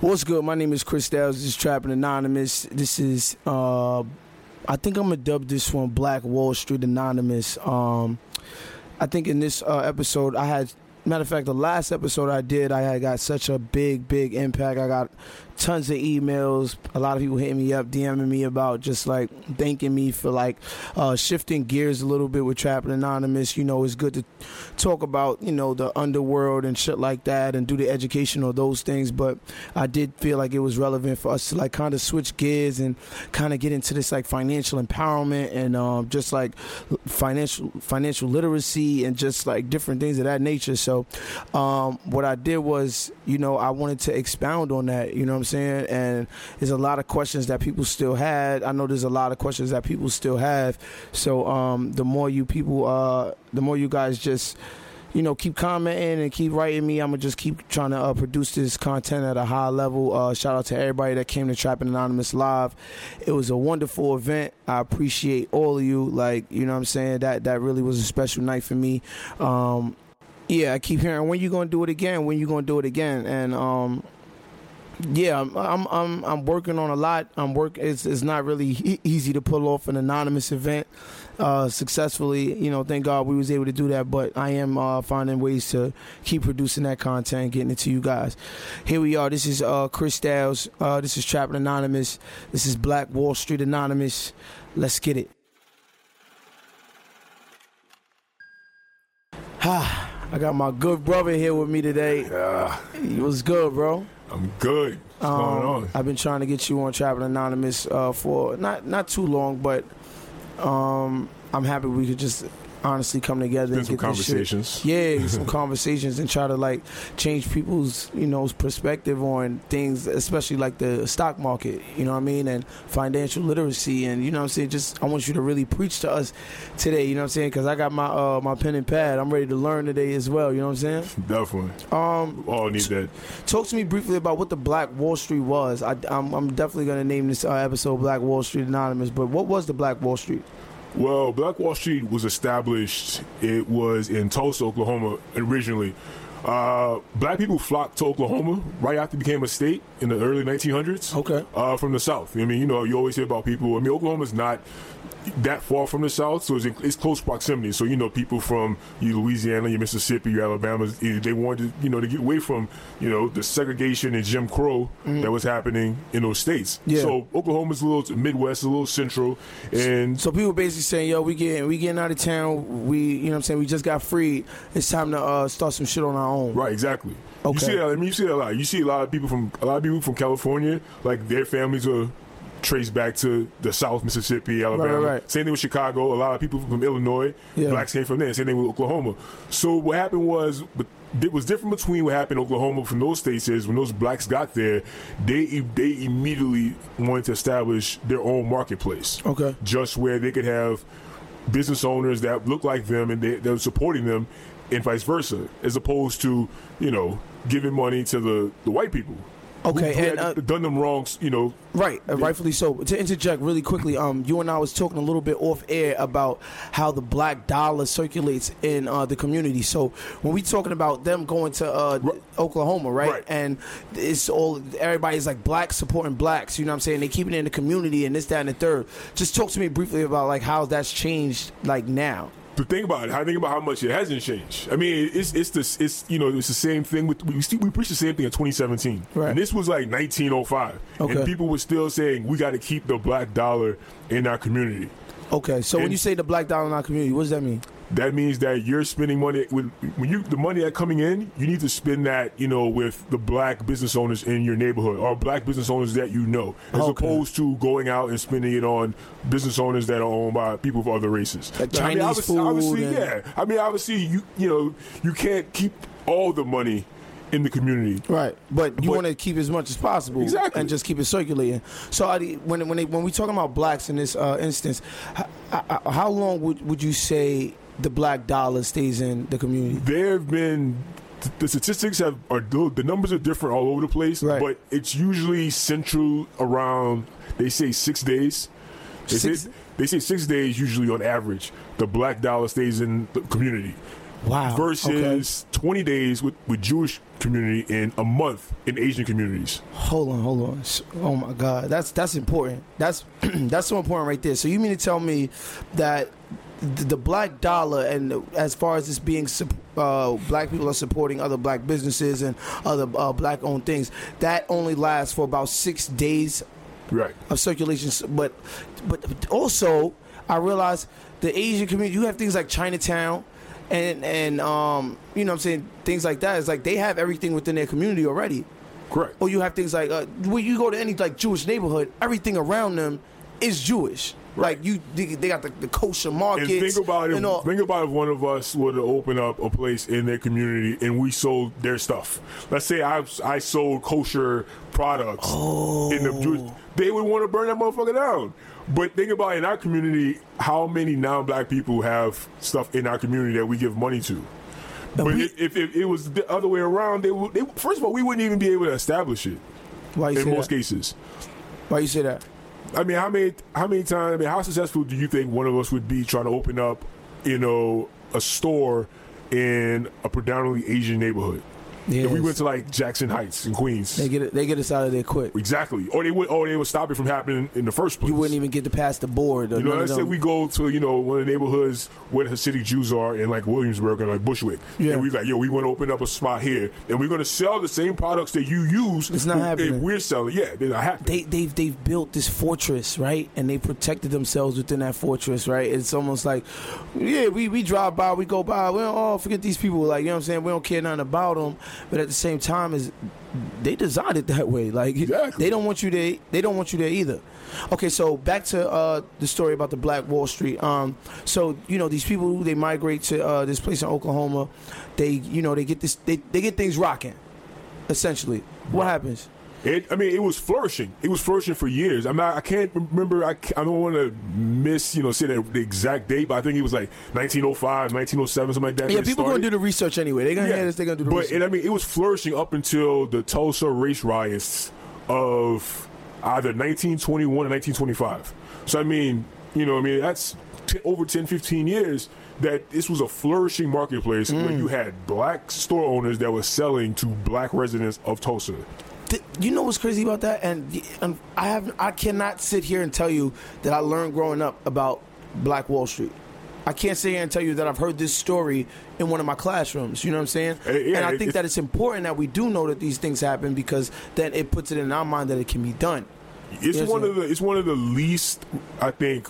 What's good? My name is Chris Styles. This is Trapping Anonymous. This is, uh, I think I'm to dub this one Black Wall Street Anonymous. Um, I think in this uh, episode, I had, matter of fact, the last episode I did, I had got such a big, big impact. I got tons of emails. A lot of people hitting me up, DMing me about just like thanking me for like uh, shifting gears a little bit with Trapping Anonymous. You know, it's good to talk about you know the underworld and shit like that, and do the education of those things. But I did feel like it was relevant for us to like kind of switch gears and kind of get into this like financial empowerment and um, just like financial financial literacy and just like different things of that nature. So um, what I did was, you know, I wanted to expound on that. You know saying? And there's a lot of questions that people still had. I know there's a lot of questions that people still have. So um, the more you people, uh, the more you guys just you know, keep commenting and keep writing me. I'm gonna just keep trying to uh, produce this content at a high level. Uh, shout out to everybody that came to Trapping Anonymous live. It was a wonderful event. I appreciate all of you. Like, you know, I'm saying that that really was a special night for me. Um, yeah, I keep hearing when you gonna do it again. When you gonna do it again? And um, yeah, I'm, I'm I'm I'm working on a lot. I'm work. It's it's not really e- easy to pull off an anonymous event uh, successfully. You know, thank God we was able to do that. But I am uh, finding ways to keep producing that content, getting it to you guys. Here we are. This is uh, Chris Styles. Uh, this is Trapping Anonymous. This is Black Wall Street Anonymous. Let's get it. Ha. I got my good brother here with me today. Yeah, He was good, bro. I'm good. What's going Um, on? I've been trying to get you on Trapping Anonymous uh, for not not too long, but um, I'm happy we could just honestly come together and get conversations. Yeah, some conversations and try to like change people's you know perspective on things, especially like the stock market. You know what I mean, and financial literacy, and you know what I'm saying. Just I want you to really preach to us today. You know what I'm saying, because I got my uh, my pen and pad. I'm ready to learn today as well. You know what I'm saying. Definitely. Um, We all need that. Talk to me briefly about what the Black Wall Street was. I, am I'm definitely going to name this uh, episode Black Wall Street Anonymous, but what was the Black Wall Street? Well, Black Wall Street was established. It was in Tulsa, Oklahoma, originally. Uh, black people flocked to Oklahoma right after it became a state in the early 1900s. Okay. Uh, from the South. I mean, you know, you always hear about people. I mean, Oklahoma's not that far from the South, so it's, in, it's close proximity. So, you know, people from you Louisiana, your Mississippi, your Alabama, they wanted, you know, to get away from, you know, the segregation and Jim Crow that was happening in those states. Yeah. So Oklahoma's a little Midwest, a little central, and So people basically saying, "Yo, we getting we getting out of town. We, you know, what I'm saying we just got freed. It's time to uh, start some shit on our own." Right, exactly. Okay. You see that? I mean, you see that a lot. You see a lot of people from a lot of people from California, like their families are traced back to the South, Mississippi, Alabama. right, right. Same thing with Chicago. A lot of people from Illinois, Yeah. blacks came from there. Same thing with Oklahoma. So what happened was, but it was different between what happened in Oklahoma from those states is when those blacks got there, they they immediately wanted to establish their own marketplace Okay. just where they could have business owners that look like them and they, they're supporting them and vice versa as opposed to you know giving money to the, the white people Okay, and, had uh, done them wrong you know Right, uh, rightfully so. To interject really quickly, um, you and I was talking a little bit off air about how the black dollar circulates in uh, the community. So when we talking about them going to uh, Right. Oklahoma, right? Right. And it's all everybody's like black supporting blacks. You know what I'm saying? They keep it in the community and this, that, and the third. Just talk to me briefly about like how that's changed like now. To think about it, I think about how much it hasn't changed. I mean, it's it's this it's you know it's the same thing with we still, we preached the same thing in 2017, Right. and this was like 1905, Okay. and people were still saying we got to keep the black dollar in our community. Okay, so when you say the black dollar in our community, what does that mean? That means that you're spending money with when you the money that coming in, you need to spend that you know with the black business owners in your neighborhood or black business owners that you know, as Okay. opposed to going out and spending it on business owners that are owned by people of other races. Like I mean, Chinese obviously, food obviously, and- yeah. I mean, obviously, you you know you can't keep all the money in the community. Right, but you want to keep as much as possible, Exactly. and just keep it circulating. So, Adi, when when they, when we talking about blacks in this uh, instance, how, how long would would you say the black dollar stays in the community? There have been the statistics have are the numbers are different all over the place, Right. but it's usually central around. They say six days. They Six- say they say six days usually on average. The black dollar stays in the community Wow. versus twenty days with with Jewish community and a month in Asian communities. Hold on, hold on. Oh my God, that's that's important. That's that's so important right there. So you mean to tell me that th- the black dollar and the- as far as this being uh, black people are supporting other black businesses and other uh, black owned things that only lasts for about six days Right. of circulation. But but also I realize the Asian community. You have things like Chinatown. And and um you know what I'm saying things like that. It's like they have everything within their community already. Correct. Or you have things like uh, when you go to any like Jewish neighborhood, everything around them is Jewish. Like you, they, they got the, the kosher And think about it. all- Think about if one of us were to open up a place in their community and we sold their stuff. Let's say I I sold kosher products oh. in the Jewish. They would want to burn that motherfucker down. But think about in our community, how many non-black people have stuff in our community that we give money to. But we- if, if, if it was the other way around, they would. They, first of all, we wouldn't even be able to establish it why you in say most that? cases. Why you say that? I mean, how many how many times? I mean, how successful do you think one of us would be trying to open up, you know, a store in a predominantly Asian neighborhood? If we went to like Jackson Heights in Queens, They get it. They get us out of there quick. exactly, or they would, or they would stop it from happening in the first place. You wouldn't even get to pass the board. Or You know, let's say we go to you know one of the neighborhoods where the Hasidic Jews are in like Williamsburg and like Bushwick, Yeah. and we like, yo, we want to open up a spot here, and we're going to sell the same products that you use. It's not happening. we're selling, yeah, they're not happening. they they've they've built this fortress, right? And they protected themselves within that fortress, right? It's almost like, yeah, we, we drive by, we go by, we don't oh forget these people, like you know what I'm saying? We don't care nothing about them, but at the same time, is they designed it that way. Like Exactly. they don't want you there, they don't want you there either. Okay, so back to uh, the story about the Black Wall Street. Um, so you know these people they migrate to uh, this place in Oklahoma, they you know they get this they, they get things rocking, essentially. What happens? It, I mean, it was flourishing. It was flourishing for years. I'm not, I can't remember. I, I don't want to miss, you know, say the, the exact date, but I think it was like 1905, 1907, something like that. Yeah, people started. gonna do the research anyway. They're gonna hear this. They're gonna do the but research. and I mean, it was flourishing up until the Tulsa race riots of either 1921 or 1925. So I mean, you know, I mean, that's t- over 10, 15 years that this was a flourishing marketplace where Mm. you had black store owners that were selling to black residents of Tulsa. Th- you know what's crazy about that? And, and I have I cannot sit here and tell you that I learned growing up about Black Wall Street. I can't sit here and tell you that I've heard this story in one of my classrooms. You know what I'm saying? Uh, yeah, and I think that it's important that we do know that these things happen because then it puts it in our mind that it can be done. It's one of the it's one of the least I think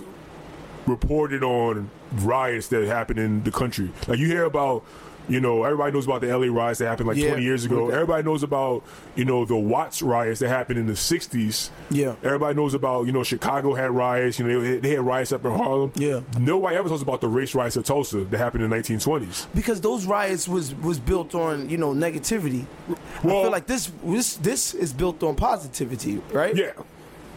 reported on riots that happen in the country. Like you hear about, you know, everybody knows about the LA riots that happened like Yeah, 20 years ago. Everybody knows about, you know, the Watts riots that happened in the 60s. Yeah. Everybody knows about, you know, Chicago had riots, you know, they, they had riots up in Harlem. Yeah. Nobody ever talks about the race riots of Tulsa that happened in the 1920s. Because those riots was was built on you know negativity. Well, I feel like this this this is built on positivity, right? Yeah.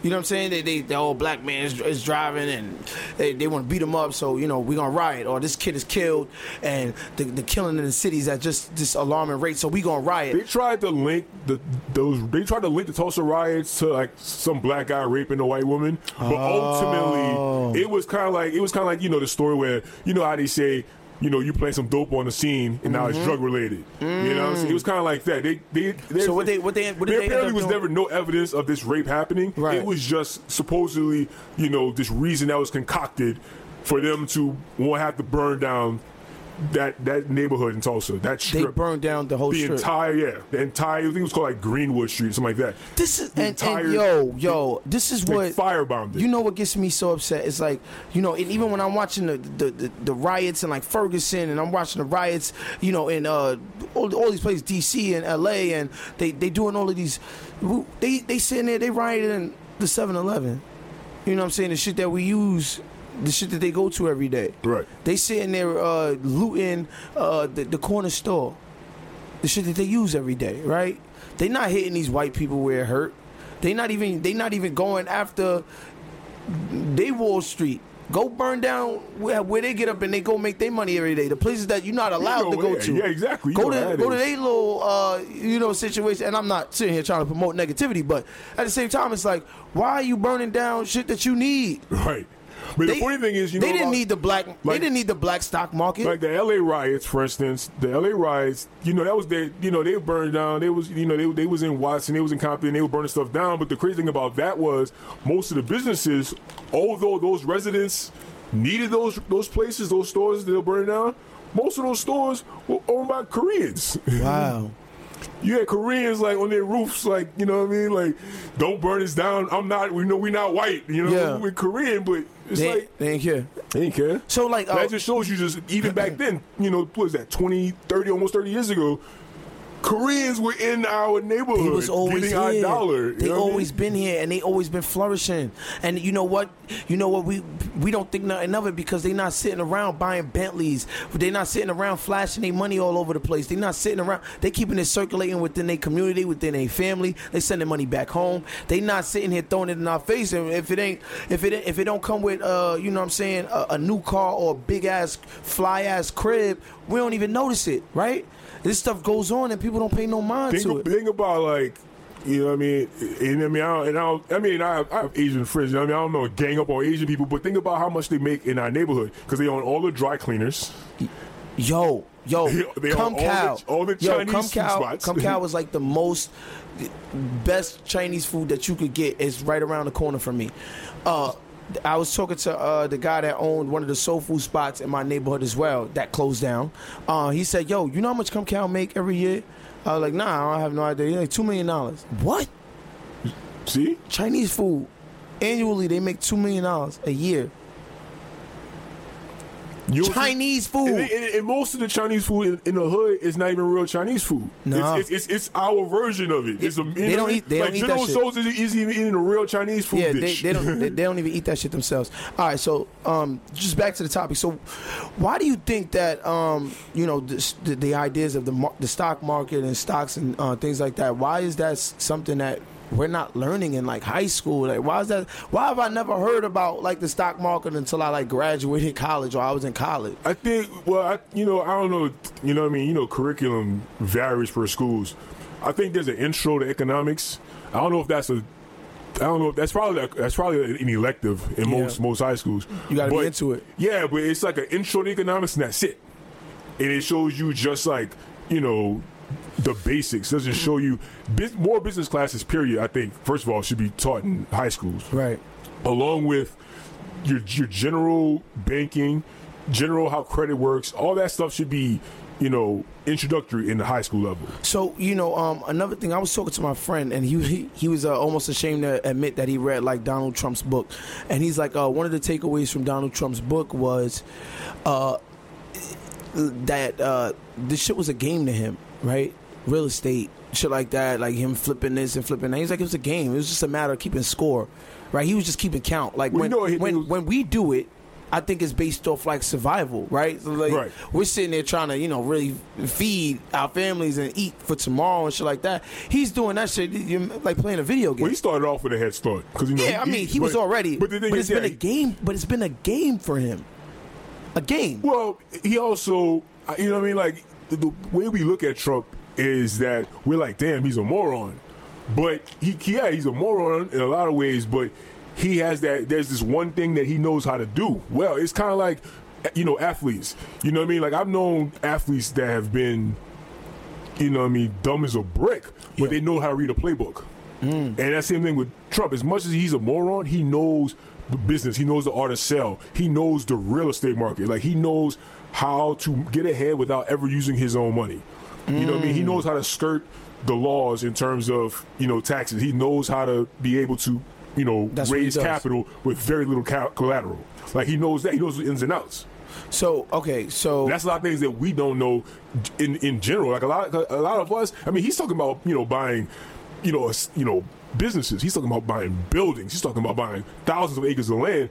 You know what I'm saying? They, they the old black man is, is driving and they, they want to beat him up, so you know we're gonna riot. Or this kid is killed and the, the killing in the cities at just this alarming rate, so we gonna riot. They tried to link the those. They tried to link the Tulsa riots to like some black guy raping a white woman, but ultimately oh. it was kind of like it was kind of like you know the story where you know how they say you know you play some dope on the scene and now it's mm-hmm. drug related. You know, what I'm saying? it was kind of like that. They they there's- So what they- what they- what did there they end apparently up was doing? never no evidence of this rape happening. Right. It was just supposedly you know this reason that was concocted for them to won't have to burn down. That, that neighborhood in Tulsa, that strip. They burned down the whole the strip. entire yeah, the entire I think it was called like Greenwood Street, or something like that. This is The and, entire- and yo yo, this is what firebombed it. You know what gets me so upset? It's like you know, and even when I'm watching the the, the, the riots in like Ferguson, and I'm watching the riots, you know, in uh all, all these places, D.C. and L.A. and they they doing all of these, they they sitting there, they rioting in the 7-Eleven. You know what I'm saying? The shit that we use. The shit that they go to every day. Right. They sitting there uh, looting uh, the, the corner store. the shit that they use every day, right? They not hitting these white people where it hurt. They not even they not even going after they Wall Street. Go burn down where, where they get up and they go make their money every day. The places that you're not allowed know to go where. to. Yeah, exactly. You Go to go to is. their little uh, you know situation. And I'm not sitting here trying to promote negativity, but at the same time, it's like, why are you burning down shit that you need? Right. But the funny thing is, you know, they didn't about- need the black. they didn't need the black stock market. like the LA riots, for instance, the LA riots, you know, that was their, you know, they burned down. They was, you know, they, they was in Watson, they was in Compton, they were burning stuff down. But the crazy thing about that was most of the businesses, although those residents needed those those places, those stores that they were burning down, most of those stores were owned by Koreans. wow. you had Koreans like on their roofs, like you know what I mean, like don't burn us down. I'm not, we know we're not white, you know, Yeah. we're Korean, but it's They, like they didn't care. they didn't care. So like, uh, That just shows you just even back then, you know, what was that 20, 30, almost 30 years ago, Koreans were in our neighborhood They was always here. our dollar. They what I mean? always been here, and they always been flourishing. And you know what? You know what? We we don't think nothing of it because they not sitting around buying Bentleys. They not sitting around flashing their money all over the place. They not sitting around. They keeping it circulating within their community, within their family. They sending money back home. They not sitting here throwing it in our face. And if it ain't, if it if it don't come with, uh, you know what I'm saying, a, a new car or a big ass fly ass crib, we don't even notice it, right? This stuff goes on and people don't pay no mind to it. think about like you know what I mean, and I mean, I, and I, I mean, I have, I have Asian friends. You know what I mean, I don't know gang up on Asian people, but think about how much they make in our neighborhood because they own all the dry cleaners. Yo, yo, They- they Come own all Cow. the- all the yo, Chinese Come Cow. spots. Come Cow was like the most best Chinese food that you could get. Is right around the corner from me. Uh, I was talking to uh, the guy that owned one of the soul food spots in my neighborhood as well that closed down. Uh, he said, "Yo, you know how much Come Cow make every year?" I was like, "Nah, I have no idea." He's like, two million dollars. What? See, Chinese food annually they make two million dollars a year. Chinese food. And, and- and most of the Chinese food in, in the hood is not even real Chinese food. No. It's, it's, it's, it's our version of it. It's a, They know don't what I mean? eat- they like don't eat that shit. Is, even eating a real Chinese food Yeah, they, they don't they, they don't even eat that shit themselves. All right, so um, just back to the topic. So, why do you think that um, you know the, the, the ideas of the the stock market and stocks and uh, things like that? Why is that something that we're not learning in like high school? Like, why is that? Why have I never heard about like the stock market until I like graduated college or I was in college? I think, well, I, you know, I don't know, you know I mean? You know, curriculum varies per schools. I think there's an intro to economics. I don't know if that's a, I don't know if that's probably that's probably an elective in Yeah. most most high schools. You gotta be into it. Yeah, but it's like an intro to economics and that's it. And it shows you just like you know the basics. Doesn't show you more business classes. Period. I think first of all should be taught in high schools Right. along with your your general banking, general how credit works, all that stuff should be, you know, introductory in the high school level. So you know, um, another thing, I was talking to my friend, and he he, he was uh, almost ashamed to admit that he read like Donald Trump's book, and he's like, uh, one of the takeaways from Donald Trump's book was, uh, that uh, this shit was a game to him, right? Real estate, shit like that, like him flipping this and flipping that. He's like, it was a game. It was just a matter of keeping score, right? He was just keeping count. Like Well, when you know, he- when he was- when we do it. I think it's based off like survival, right? So like Right. we're sitting there trying to, you know, really feed our families and eat for tomorrow and shit like that. He's doing that shit you're like playing a video game. Well, he started off with a head start because you know. yeah, I mean, he was already, But the thing but is, it's been a game. But it's been a game for him, a game. Well, he also, you know what I mean? Like, the, the way we look at Trump is that we're like, damn, he's a moron. But he, yeah, he's a moron in a lot of ways, but he has that, there's this one thing that he knows how to do. Well, it's kind of like, you know, athletes. You know what I mean? Like, I've known athletes that have been, you know what I mean, dumb as a brick, but they know how to read a playbook. Mm. And that same thing with Trump. As much as he's a moron, he knows the business. He knows the art of sell. He knows the real estate market. Like he knows how to get ahead without ever using his own money. You know what I mean? He knows how to skirt the laws in terms of you know taxes. He knows how to be able to you know That's raise capital with very little ca- collateral. Like he knows that. He knows the ins and outs. So okay, so That's a lot of things that we don't know in in general. Like a lot, a lot of us. I mean, he's talking about you know buying, you know, you know businesses. He's talking about buying buildings. He's talking about buying thousands of acres of land,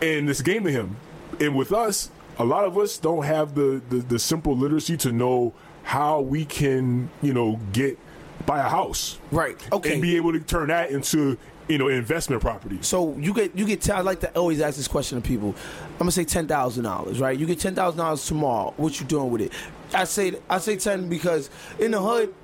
and it's a game to him. And with us, a lot of us don't have the the, the simple literacy to know how we can, you know, get buy a house, Right. Okay. and be able to turn that into, you know, investment property. So you get you get. T- I like to always ask this question to people. I'm gonna say ten thousand dollars, right? You get ten thousand dollars tomorrow. What you doing with it? I say I say ten because in the hood,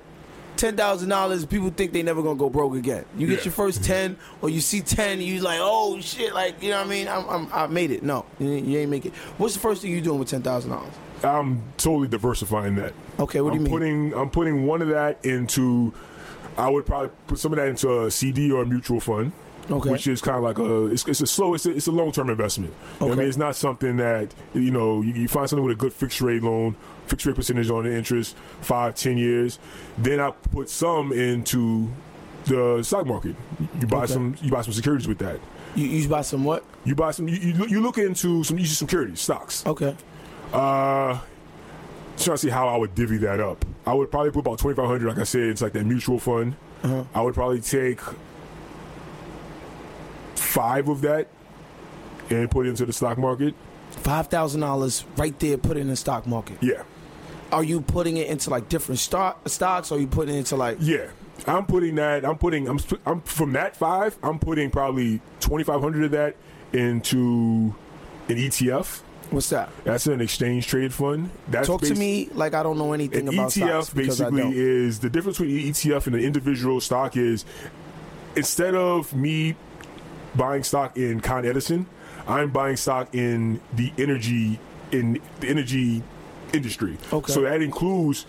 ten thousand dollars. People think they never gonna go broke again. You get Yeah. your first ten, or you see ten, you like, oh shit, like you know what I mean? I'm, I'm, I made it. No, you, ain't- you ain't make it. What's the first thing you doing with ten thousand dollars? I'm totally diversifying that. Okay, what do I'm you mean? putting I'm putting one of that into. I would probably put some of that into a CD or a mutual fund. Okay. Which is kind of like a it's, it's a slow it's a, it's a long term investment. You know I mean, it's not something that you know you, you find something with a good fixed rate loan, fixed rate percentage on the interest, five ten years. Then I put some into the stock market. You buy Okay. some you buy some securities with that. You, you buy some what? You buy some you, you, look- you look into some use securities stocks. Okay. Uh, trying to see how I would divvy that up. I would probably put about twenty five hundred. Like I said, it's like that mutual fund. Uh-huh. I would probably take five of that and put it into the stock market. Five thousand dollars right there. Put it in the stock market. Yeah, Are you putting it into like different stock stocks? Or are you putting it into like? yeah. I'm putting that. I'm putting. I'm. I'm from that five. I'm putting probably twenty five hundred of that into an ETF. What's that? That's an exchange trade fund. That's Talk to me like I don't know anything An about stocks ETF basically is the difference between an ETF and an individual stock is instead of me buying stock in Con Edison, I'm buying stock in the energy in the energy industry. Okay. So that includes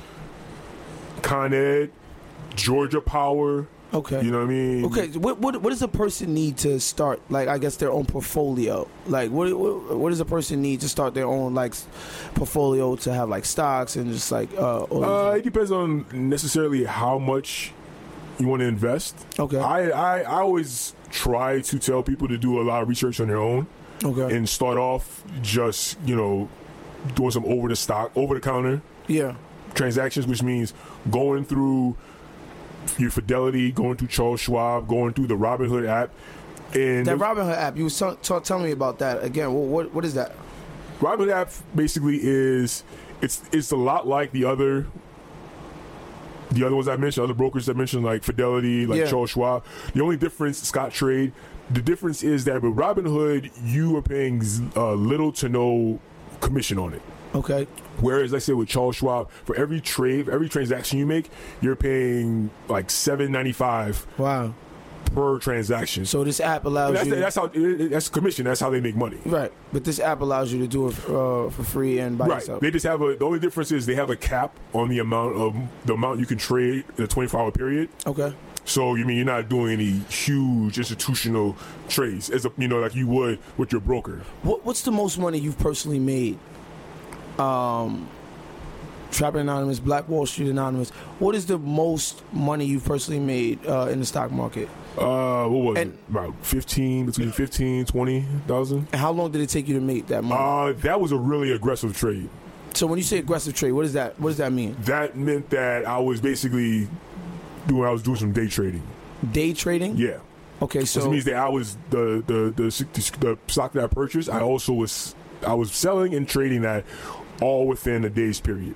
Con Ed, Georgia Power. Okay. You know what I mean? Okay, what, what what does a person need to start like I guess their own portfolio? Like what what, what does a person need to start their own like portfolio to have like stocks and just like uh, Uh, it depends on necessarily how much you want to invest. Okay. I, I, I always try to tell people to do a lot of research on their own. okay and start off just you know doing some over the stock over the counter yeah transactions which means going through your fidelity going through charles schwab going through the robinhood app and that the Robinhood app you was t- t- tell me about that again what, what what is that robinhood app basically is it's it's a lot like the other the other ones I mentioned, other brokers I mentioned, like Fidelity, like Yeah. Charles Schwab. The only difference, Scottrade, the difference is that with Robinhood, you are paying uh, little to no commission on it. okay Whereas, I said, with Charles Schwab, for every trade, for every transaction you make, you're paying like seven ninety five wow per transaction. So this app allows that's, you that's how that's commission. That's how they make money. right but this app allows you to do it uh, for free and by Right. yourself They just have a. The only difference is they have a cap on the amount of the amount you can trade in a twenty four hour period. okay So you mean you're not doing any huge institutional trades as a, you know like you would with your broker. What, what's the most money you've personally made? Um, Trapping Anonymous, Black Wall Street Anonymous. What is the most money you've personally made uh, in the stock market? Uh, what was And- it? About fifteen between fifteen twenty thousand. And how long did it take you to make that money? Uh, that was a really aggressive trade. so when you say aggressive trade, what does that what does that mean? that meant that I was basically doing I was doing some day trading. Day trading? Yeah. Okay, So it means that I was the the, the the stock that I purchased. I also was I was selling and trading that all within a day's period.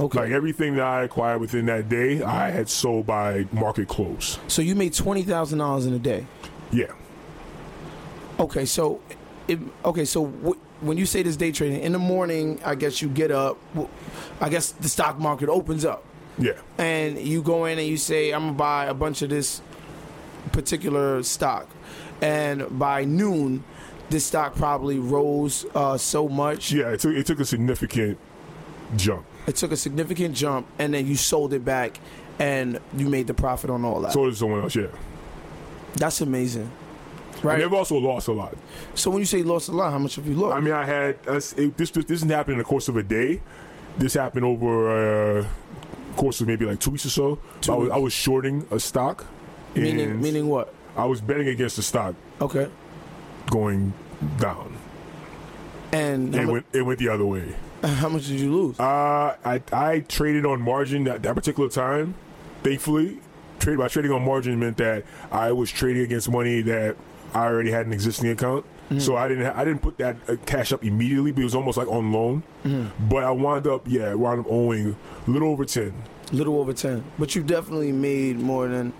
okay, Like everything that I acquired within that day, I had sold by market close. so you made twenty thousand dollars in a day. Yeah. Okay, so it, okay, so w- when you say this day trading in the morning, I guess you get up. I guess the stock market opens up. Yeah. and you go in and you say, I'm gonna buy a bunch of this particular stock, and by noon, this stock probably rose uh, so much. Yeah. It took it took a significant jump. It took a significant jump, and then you sold it back, and you made the profit on all that. So did someone else. Yeah. That's amazing, And right? they've also lost a lot. So when you say lost a lot, how much have you lost? I mean, I had us- it, this. This didn't happen in the course of a day. This happened over a course of maybe like two weeks or so. I was. I was shorting a stock. meaning, meaning what? I was betting against the stock Okay, going down. and how, It mu- went it went the other way. how much did you lose? Uh, I I traded on margin that, that particular time. Thankfully, trade by trading on margin meant that I was trading against money that I already had an existing account. So I didn't I didn't put that uh, cash up immediately, but it was almost like on loan. But I wound up yeah, wound up owing a little over ten. little over ten, but you definitely made more than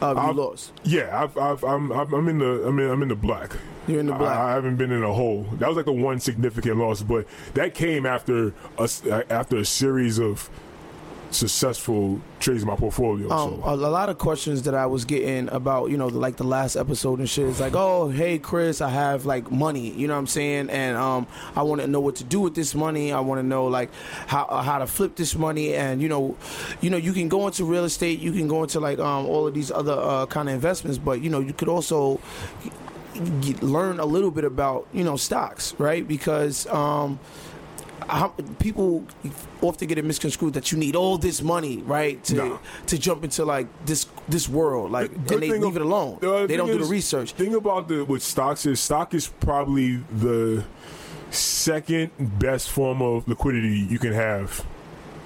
uh, you I've- lost. Yeah, I've, I've, I'm I'm I'm in the I'm in, I'm in the black. You're in the black. I, I haven't been in a hole. That was like the one significant loss, but that came after a after a series of successful trades in my portfolio. Um, so. a, lot of questions that I was getting about, you know, like the last episode and shit is like, oh, hey, Chris, I have like money, you know what I'm saying? And um, I want to know what to do with this money. I want to know like how uh, how to flip this money. And you know, you know, you can go into real estate, you can go into like um, all of these other uh, kind of investments, but you know, you could also learn a little bit about you know stocks, right? Because um, how, people often get it misconstrued that you need all this money, right, to Nah. to jump into like this this world, like, Good and they leave of- it alone. the they don't thing do the is- research. Thing about the with stocks is stock is probably the second best form of liquidity you can have,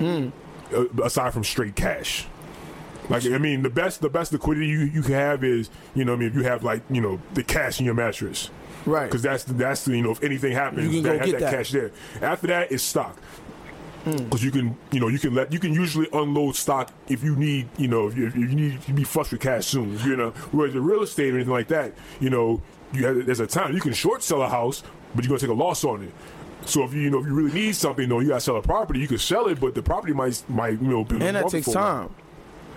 uh, aside from straight cash. Like I mean, the best the best liquidity you, you can have is you know I mean if you have like you know the cash in your mattress, Right. Because that's the, that's you know if anything happens, You that, have that, that. cash there. After that, it's stock. Hmm. Because you can, you know, you can let you can usually unload stock if you need, you know, if you, if you need to be flush with cash soon. You know, whereas the real estate or anything like that, you know, you have, there's a time you can short sell a house, but you're gonna take a loss on it. So if you you know if you really need something, though, you gotta sell a property. You can sell it, but the property might might you know be and that takes time.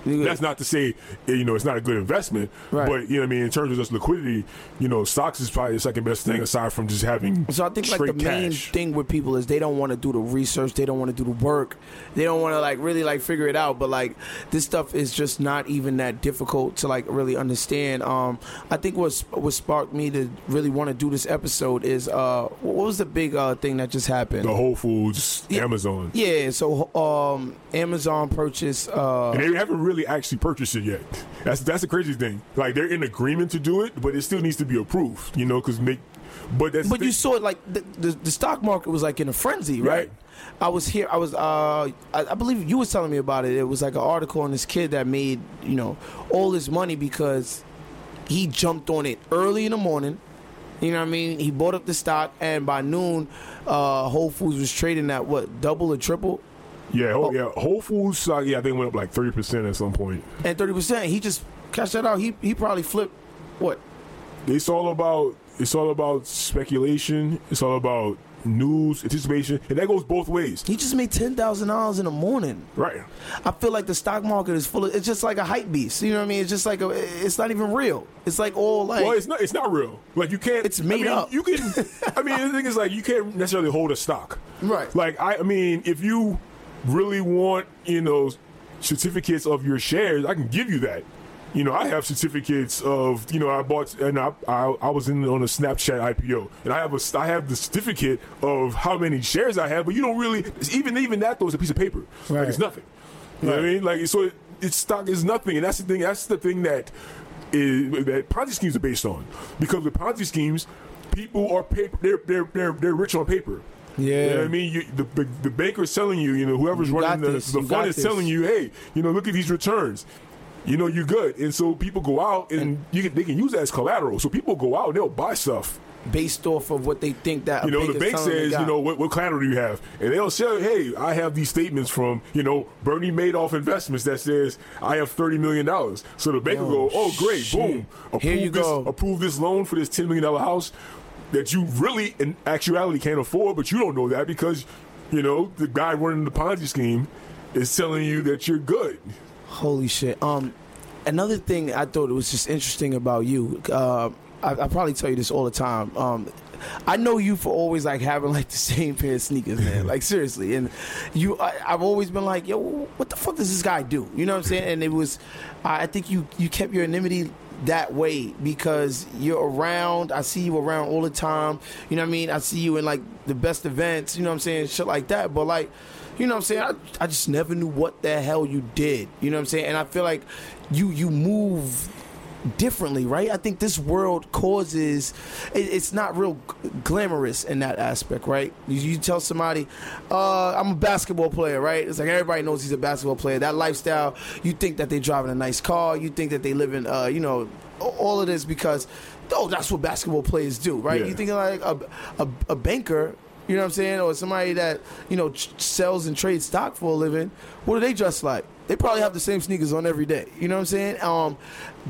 That's not to say eh, you know it's not a good investment, Right. but you know what I mean in terms of just liquidity, you know stocks is probably the second best thing aside from just having So I think like the main cash. thing with people is they don't want to do the research, they don't want to do the work, they don't want to like really like figure it out. But like this stuff is just not even that difficult to like really understand. Um, I think what's what sparked me to really want to do this episode is uh, what was the big uh thing that just happened? the Whole Foods, Yeah. Amazon. Yeah, so um, Amazon purchased. Uh, And they haven't really actually purchased it yet. That's that's the crazy thing. Like they're in agreement to do it, but it still needs to be approved. You know, because make. But that's but you saw it like the, the, the stock market was like in a frenzy, right? Right. I was here. I was. Uh, I, I believe you was telling me about it. It was like an article on this kid that made you know all this money because he jumped on it early in the morning. You know what I mean? He bought up the stock, and by noon, uh, Whole Foods was trading at what double or triple, yeah, Oh. yeah. Whole Foods stock, yeah, I think went up like thirty percent at some point. and thirty percent. He just cashed that out. He he probably flipped what It's all about it's all about speculation. It's all about news, anticipation, and that goes both ways. he just made ten thousand dollars in the morning. Right. I feel like the stock market is full of. It's just like a hype beast. You know what I mean? It's just like a. It's not even real. It's like all like. Well, it's not. It's not real. Like you can't. It's made I mean, up. You can. I mean, the thing is, like, you can't necessarily hold a stock. Right. Like, I. I mean, if you really want, you know, certificates of your shares, I can give you that. You know, I have certificates of. You know, I bought and I. I, I was in on a Snapchat IPO, and I have a. I have the certificate of how many shares I have, but you don't really. Even even that though is a piece of paper. Right. Like it's nothing. You know what I mean? Like so, it, it's stock is nothing, and that's the thing. That's the thing that is that Ponzi schemes are based on. Because with Ponzi schemes, people are paper. They're they're they're, they're rich on paper. Yeah. You know I mean? You, the, the the banker's telling you, you know, whoever's You running the, this. the fund is this. telling you, hey, you know, look at these returns. You know, you're good, and so people go out and, you can, they can use that as collateral. So people go out and they'll buy stuff. based off of what they think that You know, bank the bank says, you know, what, what collateral do you have? And they'll say, hey, I have these statements from, you know, Bernie Madoff Investments that says I have $30 million. So the bank will go, oh, great, shit. boom. Approve Here you this, go. Approve this loan for this $10 million house that you really, in actuality, can't afford, but you don't know that because, you know, the guy running the Ponzi scheme is telling you that you're good. Holy shit. Um, another thing I thought was just interesting about you. Uh, I, I probably tell you this all the time. Um, I know you for always like having like the same pair of sneakers, man. like seriously, and you, I, I've always been like, yo, what the fuck does this guy do? You know what I'm saying? And it was, I I think you you kept your anonymity that way because you're around. I see you around all the time. You know what I mean? I see you in like the best events. You know what I'm saying? Shit like that. But like, you know what I'm saying? I, I just never knew what the hell you did. You know what I'm saying? And I feel like you you move differently, right? I think this world causes it, it's not real g- glamorous in that aspect, right? You, you tell somebody, uh, "I'm a basketball player," right? It's like everybody knows he's a basketball player. That lifestyle, you think that they're driving a nice car, you think that they live in, uh, you know, all of this because, oh, that's what basketball players do, right? Yeah. You think like a, a a banker. You know what I'm saying? Or somebody that, you know, ch- sells and trades stock for a living. What do they dress like? They probably have the same sneakers on every day. You know what I'm saying? Um,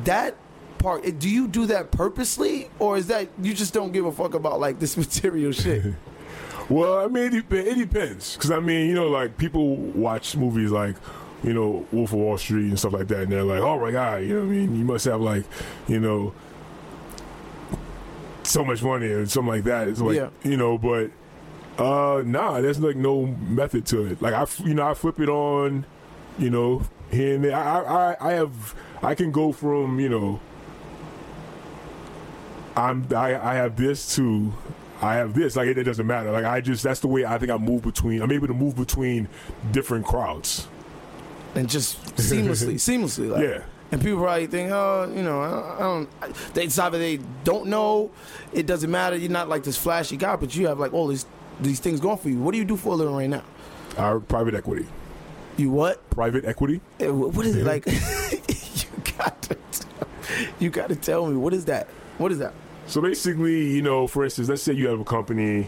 that part, do you do that purposely? Or is that you just don't give a fuck about like this material shit? Well, I mean, it, dep- it depends. Because, I mean, you know, like, people watch movies like, you know, Wolf of Wall Street and stuff like that, and they're like, oh my God, you know what I mean? You must have, like, you know, so much money or something like that. It's like, Yeah. you know, but, uh, nah, there's like no method to it. Like, I, you know, I flip it on, you know, here and there. I, I, I have, I can go from, you know, I'm I, I have this to I have this. Like it, it doesn't matter. Like I just that's the way I think I move between. I'm able to move between different crowds. and just seamlessly, seamlessly. Like, Yeah. And people probably think, oh, you know, I don't. I don't they, it's either they don't know, it doesn't matter. You're not like this flashy guy, but you have like all these these things going for you. What do you do for a living right now? Our private equity. You what? Private equity. Eh, What is it like? you got to. You got to tell me what is that? What is that? So basically, you know, for instance, let's say you have a company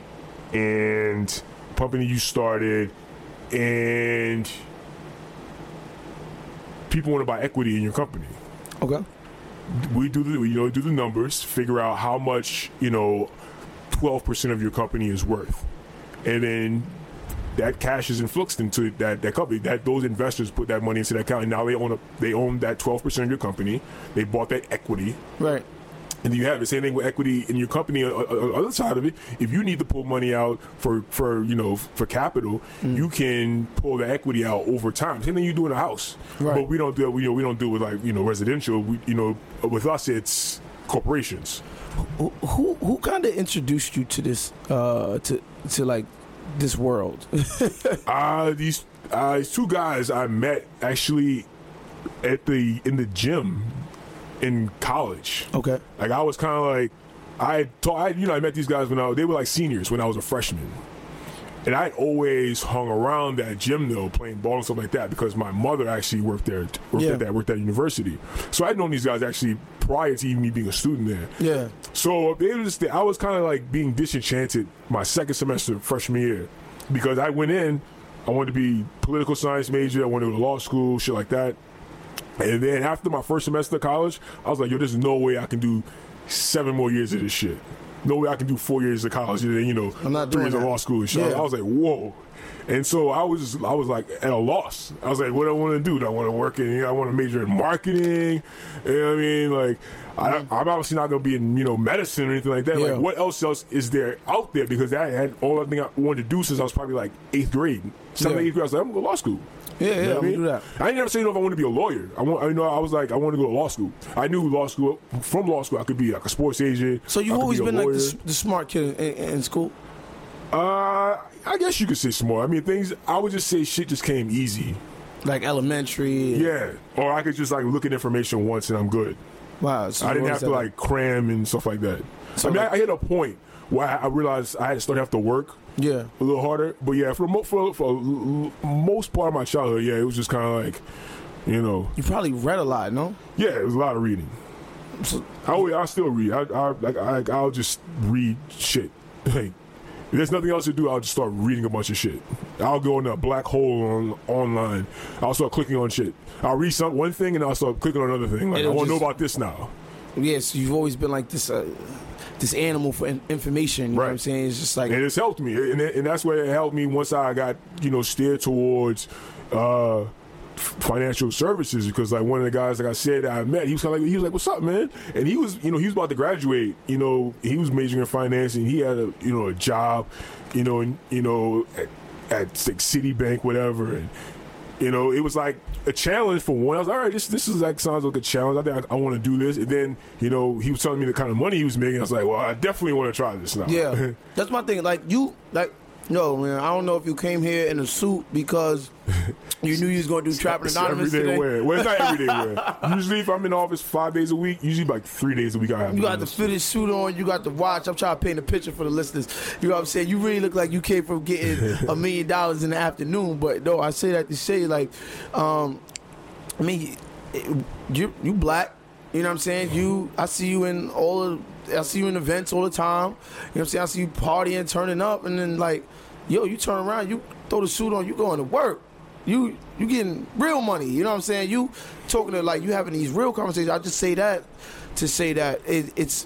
and company you started and people want to buy equity in your company. Okay. we do the you know do the numbers, figure out how much you know twelve percent of your company is worth, and then that cash is influxed into that that company. That those investors put that money into that account, and now they own a, they own that twelve percent of your company. They bought that equity. Right. And you have the same thing with equity in your company. On the other side of it, if you need to pull money out for, for you know for capital, Mm. you can pull the equity out over time. Same thing you do in a house, Right. but we don't do you know we don't do it with like you know residential. We, you know with us it's corporations. Who who, who kind of introduced you to this uh to to like this world? Uh these uh, these two guys I met actually at the in the gym in college. okay. Like I was kind of like I taught, I, you know, I met these guys when I they were like seniors when I was a freshman, and I always hung around that gym though, playing ball and stuff like that because my mother actually worked there, worked Yeah. at that, worked at university. So I'd known these guys actually prior to even me being a student there. Yeah. So they was I was kind of like being disenchanted my second semester freshman year because I went in, I wanted to be political science major, I wanted to go to law school, shit like that. And then after my first semester of college, I was like, yo, there's no way I can do seven more years of this shit. No way I can do four years of college and then, you know, I'm not three doing years of law school and. Yeah. I was like, whoa. And so I was I was like at a loss. I was like, what do I want to do? Do I want to work in? I want to major in marketing. You know what I mean? Like, I, I'm obviously not going to be in you know medicine or anything like that. Yeah. Like, what else else is there out there? Because I had all I think I wanted to do since I was probably like eighth grade, seventh, Yeah. eighth grade. I was like, I'm going to law school. Yeah, yeah, You know I mean? do that. I ain't never say no if I want to be a lawyer. I want, I know, I was like, I want to go to law school. I knew law school from law school. I could be like a sports agent. So you've always be been like the, the smart kid in, in, school. Uh, I guess you could say smart. I mean, things. I would just say shit just came easy. like elementary. Yeah, or I could just like look at information once and I'm good. Wow. So I didn't have to that like cram and stuff like that. So, I mean, like- I, I hit a point where I, I realized I had to start to have to work Yeah. a little harder. But yeah, for mo- for, for most part of my childhood, yeah, it was just kind of like, you know, You probably read a lot, no? yeah, it was a lot of reading. So, I always, I still read. I, I like I, I'll just read shit. Like, if there's nothing else to do, I'll just start reading a bunch of shit. I'll go in a black hole on online. I'll start clicking on shit. I'll read some one thing and I'll start clicking on another thing. Like It'll I want to know about this now. yes, you've always been like this. Uh, this animal for in- information. You know what I'm saying? It's just like and it's helped me, and, it- and that's where it helped me once I got you know steered towards uh, financial services because like one of the guys like I said that I met, he was kind of like he was like, "What's up, man?" And he was you know he was about to graduate. You know he was majoring in finance and he had a you know a job, you know and, you know at, at like Citibank whatever and. You know, it was like a challenge for one. I was like, all right, this this is like sounds like a challenge. I think I, I want to do this. And then, you know, he was telling me the kind of money he was making. I was like, well, I definitely want to try this now. Yeah, that's my thing. Like you, like No, man, I don't know if you came here in a suit because you knew you was going to do Trapping Anonymous everyday today. wear. Well, it's not everyday wear. Usually, if I'm in office five days a week, usually like three days a week, I have. You got the fitted suit on. You got the watch. I'm trying to paint a picture for the listeners. You know what I'm saying? You really look like you came from getting a million dollars in the afternoon. But no, I say that to say like, um, I mean, you you black. You know what I'm saying? You, I see you in all of, I see you in events all the time. You know what I'm saying? I see you partying, turning up, and then like, yo, you turn around, you throw the suit on, you going to work. You you getting real money. You know what I'm saying? You talking to like you having these real conversations. I just say that to say that it, it's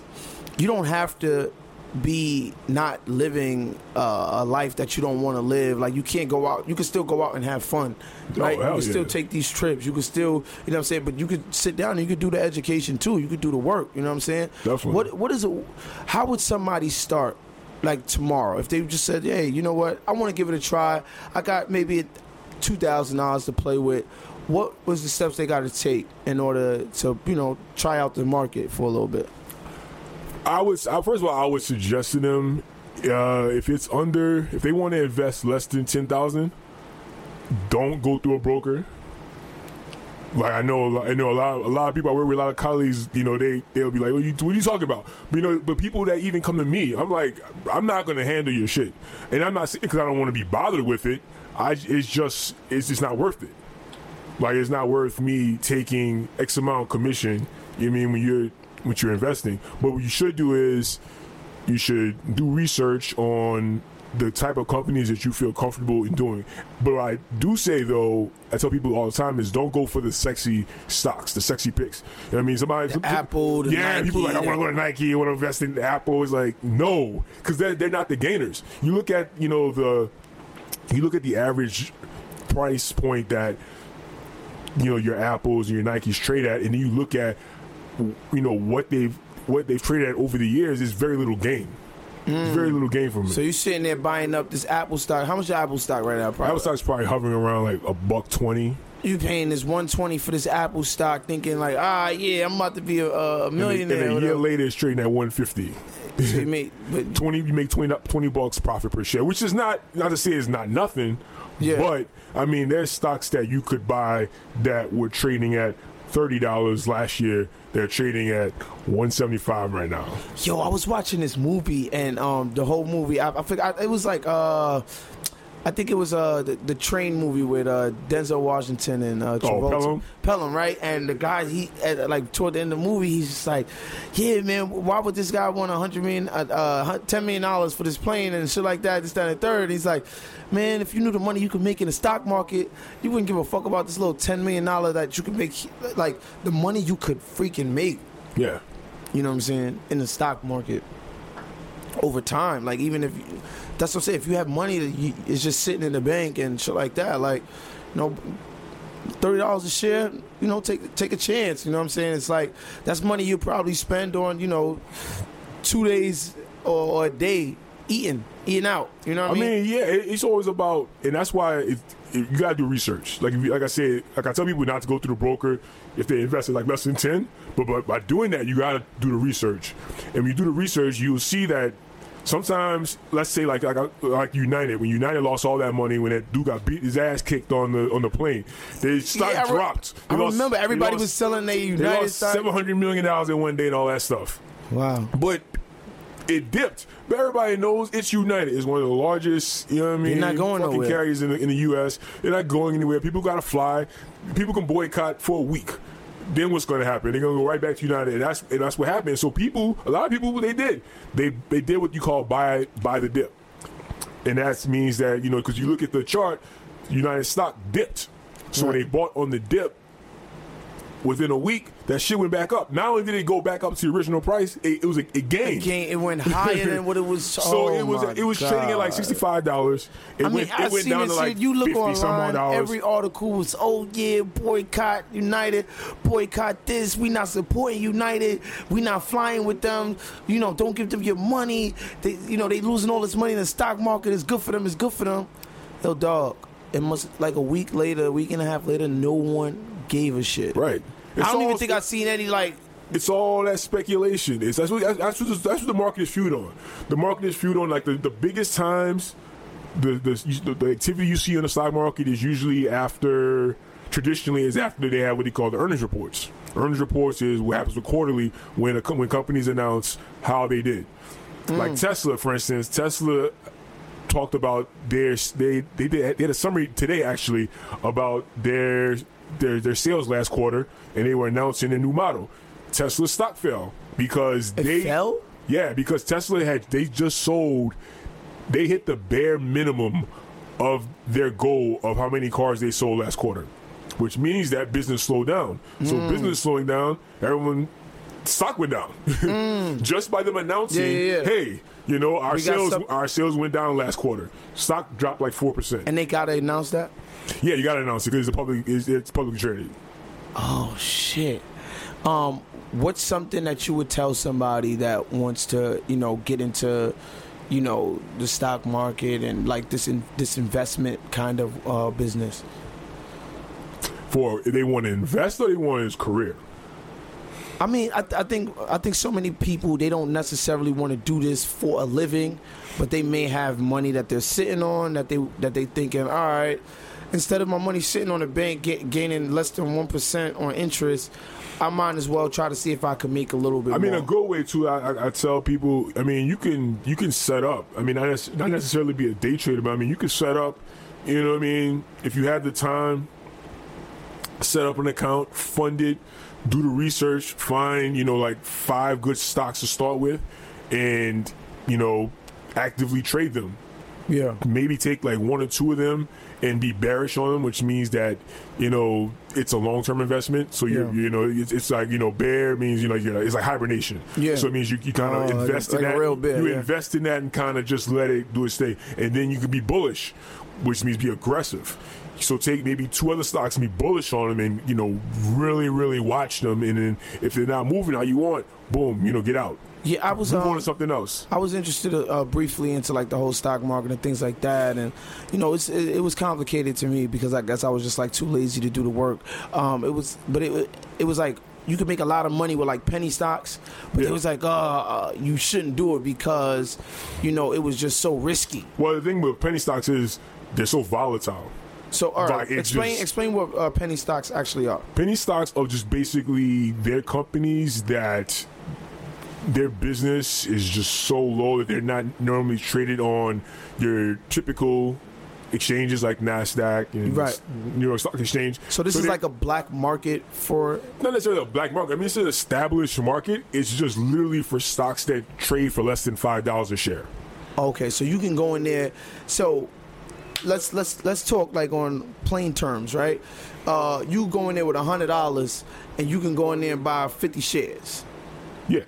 you don't have to be not living uh, a life that you don't want to live. Like you can't go out. You can still go out and have fun, right? you hell can still take these trips. You can still, you know what I'm saying. But you could sit down and you could do the education too. You could do the work. You know what I'm saying? Definitely. What What is it? How would somebody start? Like tomorrow, if they just said, "Hey, you know what? I want to give it a try. I got maybe two thousand dollars to play with." What was the steps they got to take in order to, you know, try out the market for a little bit? I would I, first of all, I would suggest to them uh, if it's under if they want to invest less than ten thousand, don't go through a broker. Like I know, a lot- I know a lot, a lot of people. I work with a lot of colleagues. You know, they they'll be like, "What are you, what are you talking about?" But you know, but people that even come to me, I'm like, I'm not going to handle your shit, and I'm not because I don't want to be bothered with it. I it's just it's just not worth it. Like it's not worth me taking X amount commission. You know I mean when you're what you're investing. But what you should do is you should do research on the type of companies that you feel comfortable in doing. But what I do say though, I tell people all the time is don't go for the sexy stocks, the sexy picks. You know what I mean? Somebody The Apple, the yeah, people Nike, like I want to go to Nike, I want to invest in Apple. It's like no, because they're they're not the gainers. You look at you know the you look at the average price point that you know your apples and your nikes trade at and then you look at you know what they've what they've traded at over the years is very little gain It's very little gain from it Mm. So you're sitting there buying up this Apple stock. How much is Apple stock right now? Probably? apple stock's probably hovering around like a buck 20 you paying this one twenty for this Apple stock, thinking like, ah, yeah, I'm about to be a, a and, millionaire. a- and a year later it's trading at 150 So you make- but 20 you make 20, 20 bucks profit per share which is not not to say it's not nothing Yeah. but i mean there's stocks that you could buy that were trading at $30 last year they're trading at 175 right now Yo, I was watching this movie and um the whole movie. I, I forgot it was like uh. I think it was uh the, the train movie with uh Denzel Washington and uh Travolta. Pelham? Pelham, right? And the guy he at, like toward the end of the movie, he's just like, "Yeah, man, why would this guy want a hundred million, uh, uh ten million dollars for this plane and shit like that?" This, that, and the third. He's like, "Man, if you knew the money you could make in the stock market, you wouldn't give a fuck about this little ten million dollar that you could make. Like the money you could freaking make." yeah you know what I'm saying, in the stock market over time. Like even if you, that's what I'm saying, if you have money that it's just sitting in the bank and shit like that, like you know, thirty dollars a share, you know, take take a chance. You know what I'm saying? It's like that's money you probably spend on you know two days or, or a day eating eating out. You know what I mean? I mean? yeah, it, it's always about, and that's why it, it, you gotta do research. Like, if you, like I said, like I tell people not to go through the broker if they invest in like less than ten. But, but by doing that, you gotta do the research. And when you do the research, you'll see that sometimes, let's say like like, like United, when United lost all that money when that dude got beat his ass kicked on the on the plane, their stock Yeah, I re- dropped. I lost- remember everybody lost- was selling their They United lost stock. seven hundred million dollars in one day and all that stuff Wow. but it dipped. But everybody knows it's United. It's one of the largest, you know what I mean? They're not going fucking nowhere. carriers in the, in the U.S. They're not going anywhere. People got to fly. People can boycott for a week. Then what's going to happen? They're going to go right back to United, and that's and that's what happened. So people, a lot of people, they did. They they did what you call buy buy the dip, and that means that you know because you look at the chart, United stock dipped. So when they bought on the dip, within a week, that shit went back up. Not only did it go back up to the original price, it, it was a, a gain. Again, it went higher than what it was. So oh it was my it was trading at like God. sixty five dollars. It I mean, went I it went seen down this to like shit. You look 50 some odd online, dollars. every article was, "Oh yeah, boycott United, boycott this. We not supporting United. We not flying with them. You know, don't give them your money. They, you know, they losing all this money in the stock market. It's good for them. It's good for them. Yo, dog. It must like a week later, a week and a half later, no one gave a shit. right. I don't even think I've seen any like. It's all that speculation. It's that's what that's what, that's what the market is fueled on. The market is fueled on like the, the biggest times the, the the activity you see in the stock market is usually after traditionally is after they have what they call the earnings reports. Earnings reports is what happens with quarterly when a, when companies announce how they did. Mm. Like Tesla, for instance, Tesla talked about their they they did they had a summary today actually about their their their sales last quarter, and they were announcing a new model. Tesla stock fell because It they fell? yeah because Tesla had they just sold they hit the bare minimum of their goal of how many cars they sold last quarter, which means that business slowed down. Mm. So business slowing down, everyone stock went down just by them announcing, Mm. Yeah, yeah, yeah. "Hey, you know our We sales some- our sales went down last quarter. Stock dropped like four percent." And they gotta announce that. Yeah, you got to announce it because it's a public it's, it's publicly traded. Oh shit. Um, what's something that you would tell somebody that wants to, you know, get into, you know, the stock market and like this in, this investment kind of uh, business? For they want to invest or they want his career. I mean, I, I think I think so many people they don't necessarily want to do this for a living, but they may have money that they're sitting on that they that they thinking, all right, instead of my money sitting on the bank get, gaining less than one percent on interest, I might as well try to see if I can make a little bit. I mean, more. a good way too. I, I, I tell people. I mean, you can you can set up. I mean, not, not necessarily be a day trader, but I mean, you can set up. You know what I mean? If you have the time, set up an account, fund it, do the research, find you know like five good stocks to start with, and you know actively trade them. yeah. maybe take like one or two of them and be bearish on them, which means that you know it's a long term investment. So you Yeah. you know it's, it's like you know bear means you know you're, it's like hibernation. Yeah. So it means you, you kind of Oh, like invest like in a that. real bear, you yeah. invest in that and kind of just let it do its thing, and then you can be bullish, which means be aggressive. So take maybe two other stocks and be bullish on them, and you know really really watch them, and then if they're not moving how you want, boom, you know get out. Yeah, I was Move on um, to something else. I was interested uh, briefly into like the whole stock market and things like that, and you know, it's, it, it was complicated to me because I guess I was just like too lazy to do the work. Um, it was, but it it was like you could make a lot of money with like penny stocks, but Yeah. it was like, uh, uh, you shouldn't do it because, you know, it was just so risky. Well, the thing with penny stocks is they're so volatile. So, all right, Right, explain just- explain what uh, penny stocks actually are. penny stocks are just basically they're companies that their business is just so low that they're not normally traded on your typical exchanges like Nasdaq and Right. New York Stock Exchange. So this is like a black market for not necessarily a black market. I mean, it's an established market. It's just literally for stocks that trade for less than five dollars a share. Okay, so you can go in there. So let's let's let's talk like on plain terms, right? Uh, you go in there with a hundred dollars, and you can go in there and buy fifty shares. Yeah.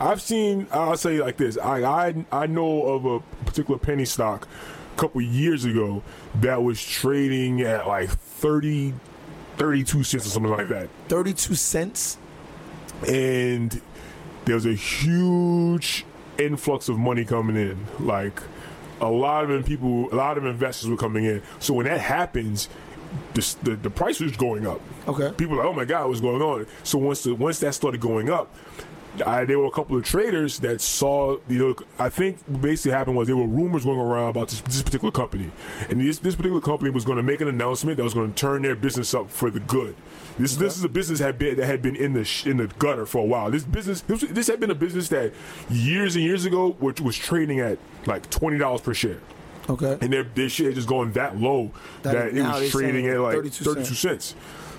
I've seen. I'll say like this. I I I know of a particular penny stock a couple years ago that was trading at like 30, 32 cents or something like that, Thirty-two cents. and there was a huge influx of money coming in. Like a lot of people, a lot of investors were coming in. So when that happens. The, the, the price was going up. Okay. People are like, oh my god, what's going on? So once the once that started going up, I, there were a couple of traders that saw, you know, I think what basically happened was there were rumors going around about this, this particular company, and this this particular company was going to make an announcement that was going to turn their business up for the good. This this is a business had been that had been in the sh- in the gutter for a while. This business this, this had been a business that years and years ago which was trading at like twenty dollars per share. Okay. And their, their shit had just going that low That- that, it was trading at like 32 32, cents. cents.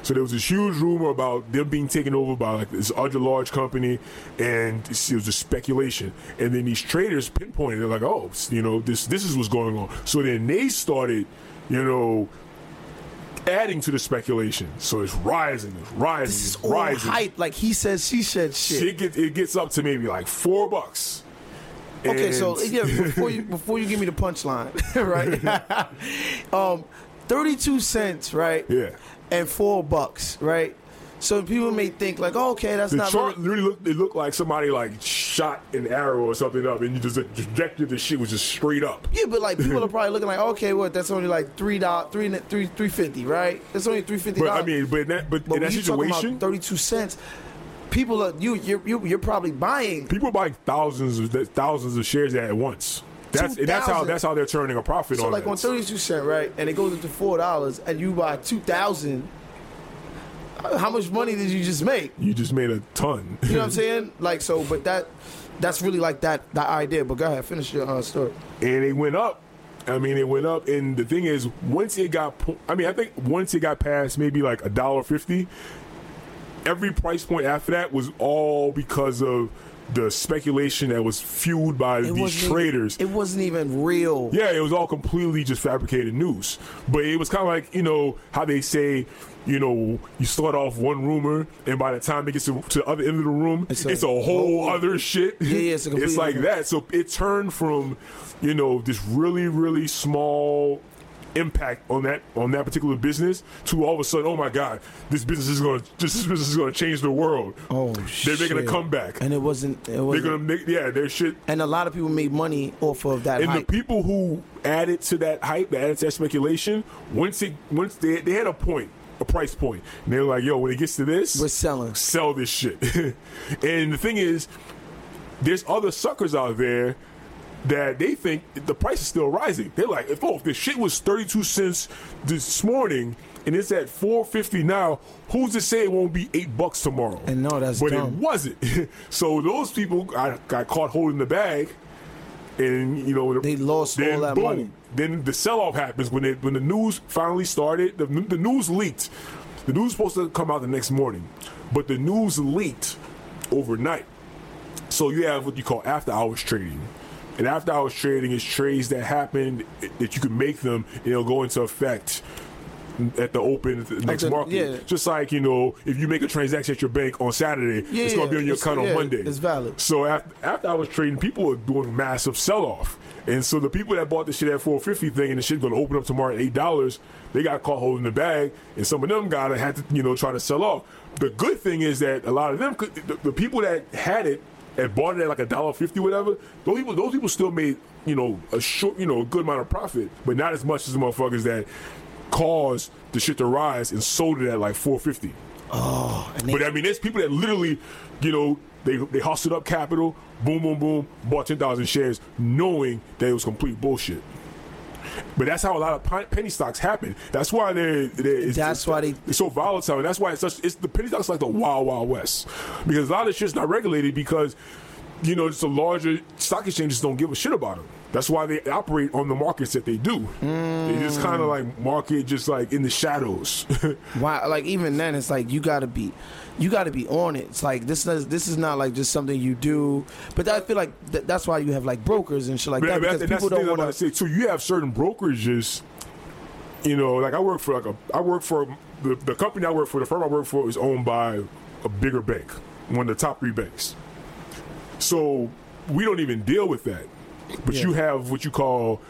So there was this huge rumor about them being taken over by like this other large company, and it was just speculation. And then these traders pinpointed, they're like, "Oh, you know, this this is what's going on." So then they started, you know, adding to the speculation. So it's rising, it's rising, This is it's rising. hype, like he says, she said shit. It gets it gets up to maybe like four bucks. Okay, so yeah, before you before you give me the punchline, right? um, thirty-two cents, right? Yeah. And four bucks, right? So people may think like, oh, okay, that's The not chart really, looked, it looked like somebody like shot an arrow or something up, and you just the the shit was just straight up. Yeah, but like people are probably looking like, okay, what? That's only like three dollars, three three three fifty, right? That's only three fifty. But I mean, but in that, but, but in that situation, thirty-two cents, people are you you're, you're you're probably buying people are buying thousands of thousands of shares at once. That's that's how that's how they're turning a profit So on like that. on thirty two cent, right? And it goes up to four dollars, and you buy two thousand. How much money did you just make? you just made a ton. You know what I'm saying? Like so, but that that's really like that that idea. But go ahead, finish your uh, story. and it went up. I mean, it went up, and the thing is, once it got, I mean, I think once it got past maybe like a dollar fifty, every price point after that was all because of the speculation that was fueled by these wasn't even- traders. it wasn't even real. Yeah, it was all completely just fabricated news. But it was kind of like, you know, how they say, you know, you start off one rumor, and by the time it gets to, to the other end of the room, It's it's a a, whole whole- other shit. Yeah, yeah, it's a completely like that. So it turned from, you know, this really, really small impact on that on that particular business to all of a sudden, oh my god, this business is gonna this business is gonna change the world. Oh They're shit! making a comeback. and it wasn't. It They're gonna make yeah, their shit and a lot of people made money off of that and hype. the people who added to that hype, that added to that speculation, once it once they they had a point, a price point, and they were like, "Yo, when it gets to this, We're selling. sell this shit." and the thing is, there's other suckers out there that they think the price is still rising. They're like, "If oh, if the shit was 32 cents this morning." And it's at 450 now. Who's to say it won't be eight bucks tomorrow? And no, that's but dumb. it wasn't. so those people got, got caught holding the bag, and you know They lost all that boom, money. Then the sell off happens when it when the news finally started. The, the news leaked. The news was supposed to come out the next morning, but the news leaked overnight. So you have what you call after hours trading. And after hours trading is trades that happen that you can make them and it'll go into effect at the open at the next the- market. yeah. Just like, you know, if you make a transaction at your bank on Saturday, Yeah, it's going to be on your account on Monday. it's valid. So after, after I was trading, people were doing massive sell off. And so the people that bought the shit at 450 thing and the shit going to open up tomorrow at $8, they got caught holding the bag. And some of them got to had to, you know, try to sell off. The good thing is that a lot of them, could, the, the people that had it and bought it at like a dollar fifty, whatever, those people, those people still made, you know, a short, you know, a good amount of profit, but not as much as the motherfuckers that caused the shit to rise and sold it at like 450. And they- But I mean, there's people that literally, you know, they they hustled up capital, boom, boom, boom, bought ten thousand shares, knowing that it was complete bullshit. But that's how a lot of penny stocks happen. That's why they're. they're it's, That's it's- why they- It's so volatile. And that's why it's such. It's the penny stocks like the wild wild west because a lot of shit's not regulated because. You know, just the larger stock exchanges don't give a shit about them. That's why they operate on the markets that they do. They just kind of like market just like in the shadows. Why? Like even then, it's like you gotta be, you gotta be on it. It's like this is this is not like just something you do. But I feel like th- that's why you have like brokers and shit like that because people don't want to say too. You have certain brokerages. You know, like I work for like a, I work for the, the company I work for. The firm I work for is owned by a bigger bank, one of the top three banks. So we don't even deal with that. But Yeah. you have what you call,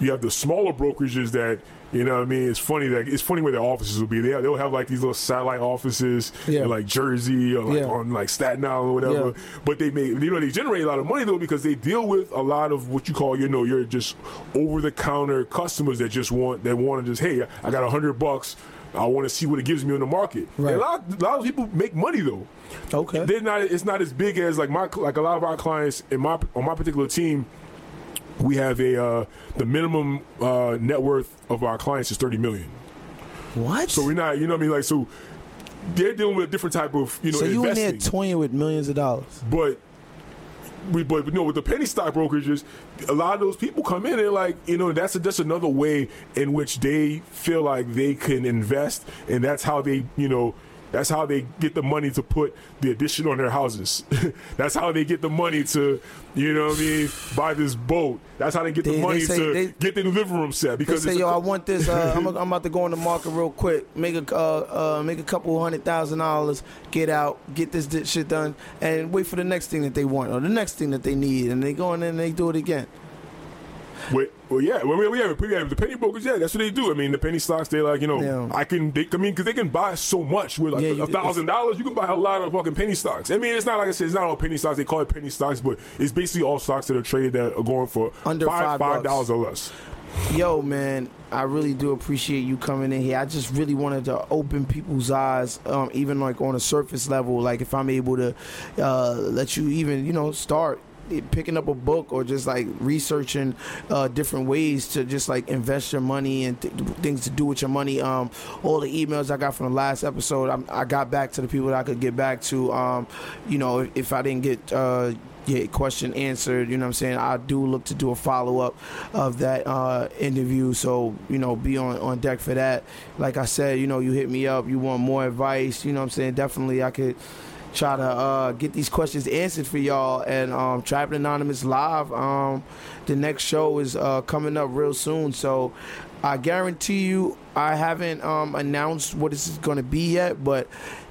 you have the smaller brokerages that. You know what I mean? It's funny that it's funny where their offices will be. They they'll have like these little satellite offices Yeah. in like Jersey or like Yeah. on like Staten Island or whatever. Yeah. But they make you know they generate a lot of money though because they deal with a lot of what you call you know you're just over the counter customers that just want that want to just hey I got a hundred bucks I want to see what it gives me on the market. Right. A lot a lot of people make money though. Okay. They're not it's not as big as like my like a lot of our clients in my on my particular team. We have a uh, the minimum uh, net worth of our clients is thirty million. what? So we're not, you know what I mean? Like, so they're dealing with a different type of, you know, so you in there investing. toying with millions of dollars? but we, but you know, with the penny stock brokerages, a lot of those people come in and like, you know, that's a, that's another way in which they feel like they can invest, and that's how they, you know. That's how they get the money to put the addition on their houses. that's how they get the money to, you know what I mean, buy this boat. That's how they get They- the money say to they- get the living room set. Because They say, yo, I want this. Uh, I'm, I'm about to go in the market real quick, make a uh, uh, make a couple hundred thousand dollars, get out, get this, shit done, and wait for the next thing that they want or the next thing that they need, and they go in and they do it again. Wait, well, yeah, well, we, we have, we have the penny brokers. Yeah, that's what they do. I mean, the penny stocks. They like, you know, Yeah. I can. They, I mean, because they can buy so much with like Yeah, a thousand dollars. You can buy a lot of fucking penny stocks. I mean, it's not like I said, it's not all penny stocks. They call it penny stocks, but it's basically all stocks that are traded that are going for Under five bucks. dollars or less. Yo, man, I really do appreciate you coming in here. I just really wanted to open people's eyes, um, even like on a surface level. Like if I'm able to uh, let you even, you know, start picking up a book or just like researching uh, different ways to just like invest your money and th- things to do with your money. Um, all the emails I got from the last episode, I, I got back to the people that I could get back to. Um, you know, if, if I didn't get uh, get question answered. You know what I'm saying? I do look to do a follow up of that uh, interview. So, you know, be on, on deck for that. Like I said, you know, you hit me up, you want more advice, you know what I'm saying? Definitely I could try to uh, get these questions answered for y'all. And um, Trapping Anonymous Live, um, the next show is uh, coming up real soon. So I guarantee you, I haven't um, announced what this is going to be yet, but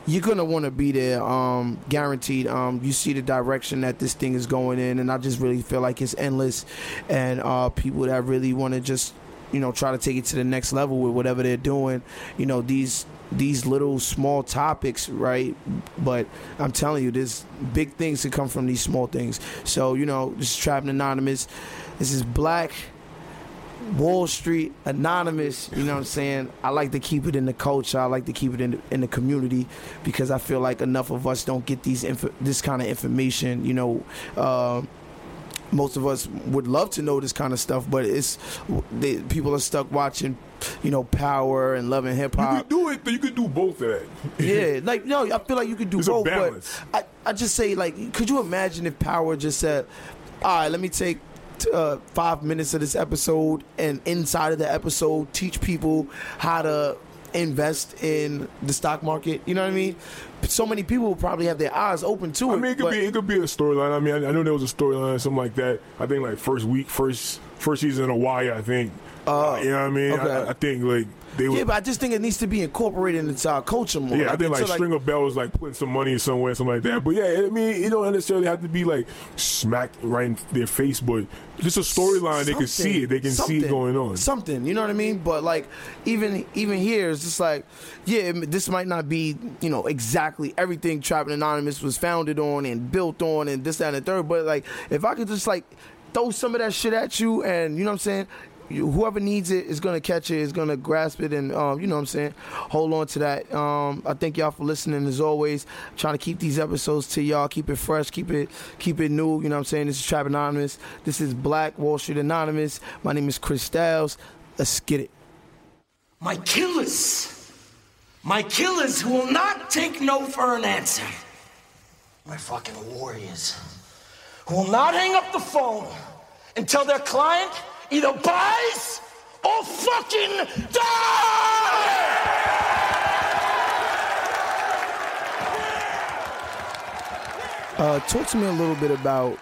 you're gonna want to be there, um, guaranteed. Um, you see the direction that this thing is going in, and I just really feel like it's endless, and uh, people that really want to just, you know, try to take it to the next level with whatever they're doing. You know, these these little small topics, right? But I'm telling you, there's big things to come from these small things. So you know, this is Trapping Anonymous. This is Black. Wall Street, anonymous. You know what I'm saying? I like to keep it in the culture. I like to keep it in the, in the community because I feel like enough of us don't get these inf- this kind of information. You know, uh, most of us would love to know this kind of stuff, but it's they, people are stuck watching, you know, Power and loving hip Hop. You could do it. but You could do both of that. Yeah, like no, I feel like you could do a both. But I, I just say like, could you imagine if Power just said, "All right, let me take." Uh, five minutes of this episode, and inside of the episode, teach people how to invest in the stock market. You know what I mean? So many people will probably have their eyes open to it. I mean, it could be it could be a storyline. I mean, I, I know there was a storyline, something like that. I think like first week, first first season of Wire. I think. Uh, you know what I mean? okay. I, I think like they yeah, were. but I just think it needs to be incorporated into our culture more. Yeah, I think like String of Bells, like putting some money somewhere, something like that. But yeah, I mean, it don't necessarily have to be like smacked right in their face, but just a storyline. They can see it. They can see it going on. Something, you know what I mean? But like, even even here, it's just like, yeah, it- this might not be, you know, exactly everything Trapping Anonymous was founded on and built on, and this, that, and the third. But like, if I could just like throw some of that shit at you, and you know what I'm saying. Whoever needs it is gonna catch it, is gonna grasp it, and um, you know what I'm saying. Hold on to that. Um, I thank y'all for listening as always. trying to keep these episodes to y'all, keep it fresh, keep it keep it new. You know what I'm saying. This is Trap Anonymous. This is Black Wall Street Anonymous. My name is Chris Styles. Let's get it. My killers. My killers who will not take no for an answer. My fucking warriors. Who will not hang up the phone until their client either buys or fucking dies! Uh, talk to me a little bit about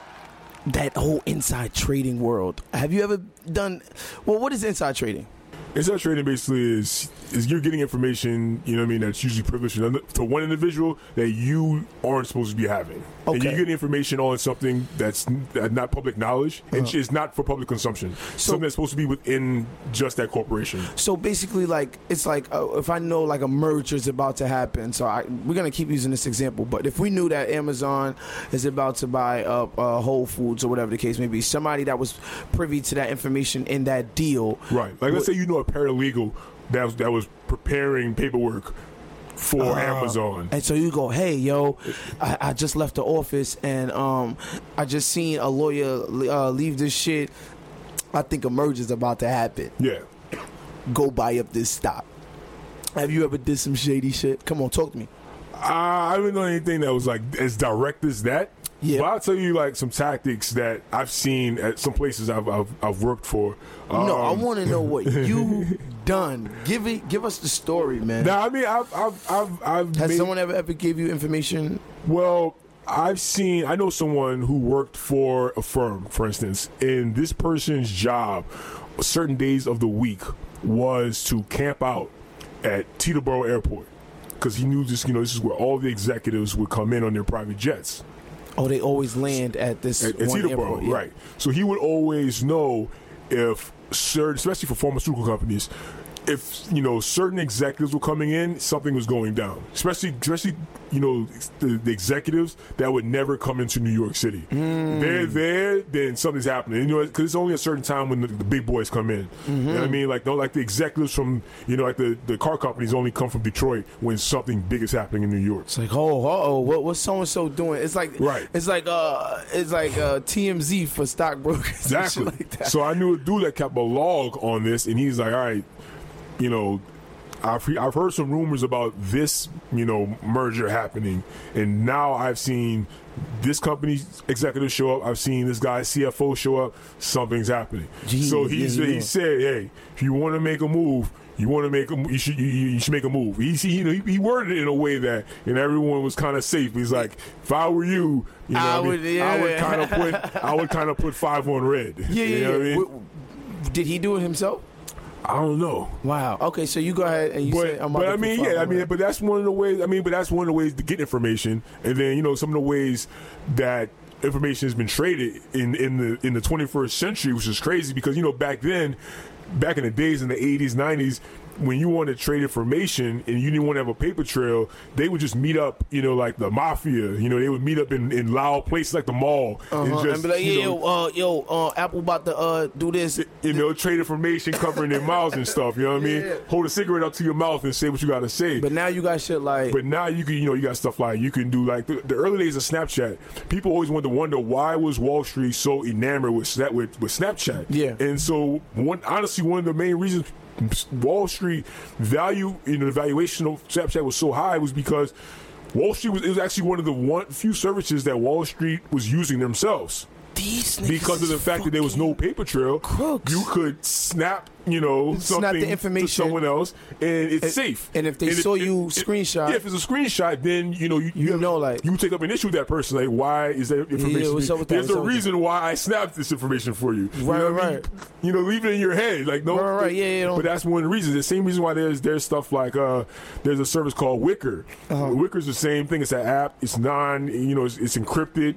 that whole inside trading world. Have you ever done? Well, what is inside trading? Inside trading basically is is you're getting information, you know what I mean, that's usually privileged to one individual that you aren't supposed to be having. Okay. And you're getting information on something that's not public knowledge and it's not for public consumption. something that's supposed to be within just that corporation. So basically, like it's like uh, if I know like a merger is about to happen. So I, we're gonna keep using this example, but if we knew that Amazon is about to buy up uh, Whole Foods or whatever the case may be, somebody that was privy to that information in that deal, Right. Like let's say you know a paralegal that was, that was preparing paperwork for Amazon. And so you go, hey, yo, I, I just left the office and um, I just seen a lawyer uh, leave this shit. I think a merger's about to happen. Yeah. Go buy up this stock. Have you ever did some shady shit? Come on, talk to me. I haven't done anything that was like as direct as that. Yeah. But I'll tell you like some tactics that I've seen at some places I've I've, I've worked for. no, I Um, want to know what you done. Give it. Give us the story, man. Now I mean I've I've I've, I've Has made- someone ever ever gave you information? Well, I've seen, I know someone who worked for a firm, for instance, and this person's job, certain days of the week, was to camp out at Teterboro Airport because he knew this, you know, this is where all the executives would come in on their private jets Oh, they always land at this at, at one airport, yeah. right? So he would always know if certain, especially for pharmaceutical companies, if you know certain executives were coming in, something was going down. Especially, especially you know the, the executives that would never come into New York City. They're there, then something's happening. You know, because it's only a certain time when the, the big boys come in. You know what I mean? Like, no, like the executives from you know, like the, the car companies only come from Detroit when something big is happening in New York. It's like, oh, oh, what what's so and so doing? It's like, Right. It's like, uh, it's like uh, TMZ for stockbrokers. Exactly. Like that. So I knew a dude that kept a log on this, and he's like, "All right, you know, I've I've heard some rumors about this, you know, merger happening, and now I've seen this company's executive show up. I've seen this guy's CFO show up. Something's happening. Gee, so he's yeah, yeah. he said, "Hey, if you want to make a move." You want to make a, you should you, you should make a move. He, he, you know, he, he worded it in a way that, and everyone was kind of safe. He's like, if I were you, you know, I I, mean? would- I would kind of put, I would kind of put five on red. yeah, yeah. You what I mean? Did he do it himself? I don't know. Wow. Okay, so you go ahead and you But, say, I'm but I mean, yeah, I mean, but that's one of the ways. I mean, but that's one of the ways to get information, and then you know some of the ways that information has been traded in in the in the 21st century, which is crazy because you know back then, back in the days in the 80s, 90s. When you wanted to trade information and you didn't want to have a paper trail, they would just meet up, you know, like the mafia. You know, they would meet up in, in loud places like the mall and Uh-huh, just, and be like, you know, yo, uh, yo, uh, Apple about to uh, do this. you know, trade information covering their mouths and stuff. You know what I mean? Yeah. Hold a cigarette up to your mouth and say what you got to say. But now you got shit like, But now you can, you know, you got stuff like you can do like the, the early days of Snapchat. People always wanted to wonder why was Wall Street so enamored with Snap with, with Snapchat. Yeah. and so one honestly one of the main reasons Wall Street value, you know, the valuation of Snapchat was so high was because Wall Street was it was actually one of the one few services that Wall Street was using themselves these because of the fact that there was no paper trail, crooks. you could snap, you know, Snap the information. to someone else, and it's And- safe. and if they saw you screenshot- yeah, if it's a screenshot, then you know you, You have- know, like- you take up an issue with that person. Like, why is that information? what's up with that? There's a reason why I snapped this information for you. You Right, know what I mean? right. You know, leave it in your head. Like, no, Right, right, right. Yeah, yeah, don't- But that's one of the reasons. The same reason why there's there's stuff like uh, there's a service called Wickr. Uh-huh. Wickr's the same thing. It's an app. It's non. You know, it's, it's encrypted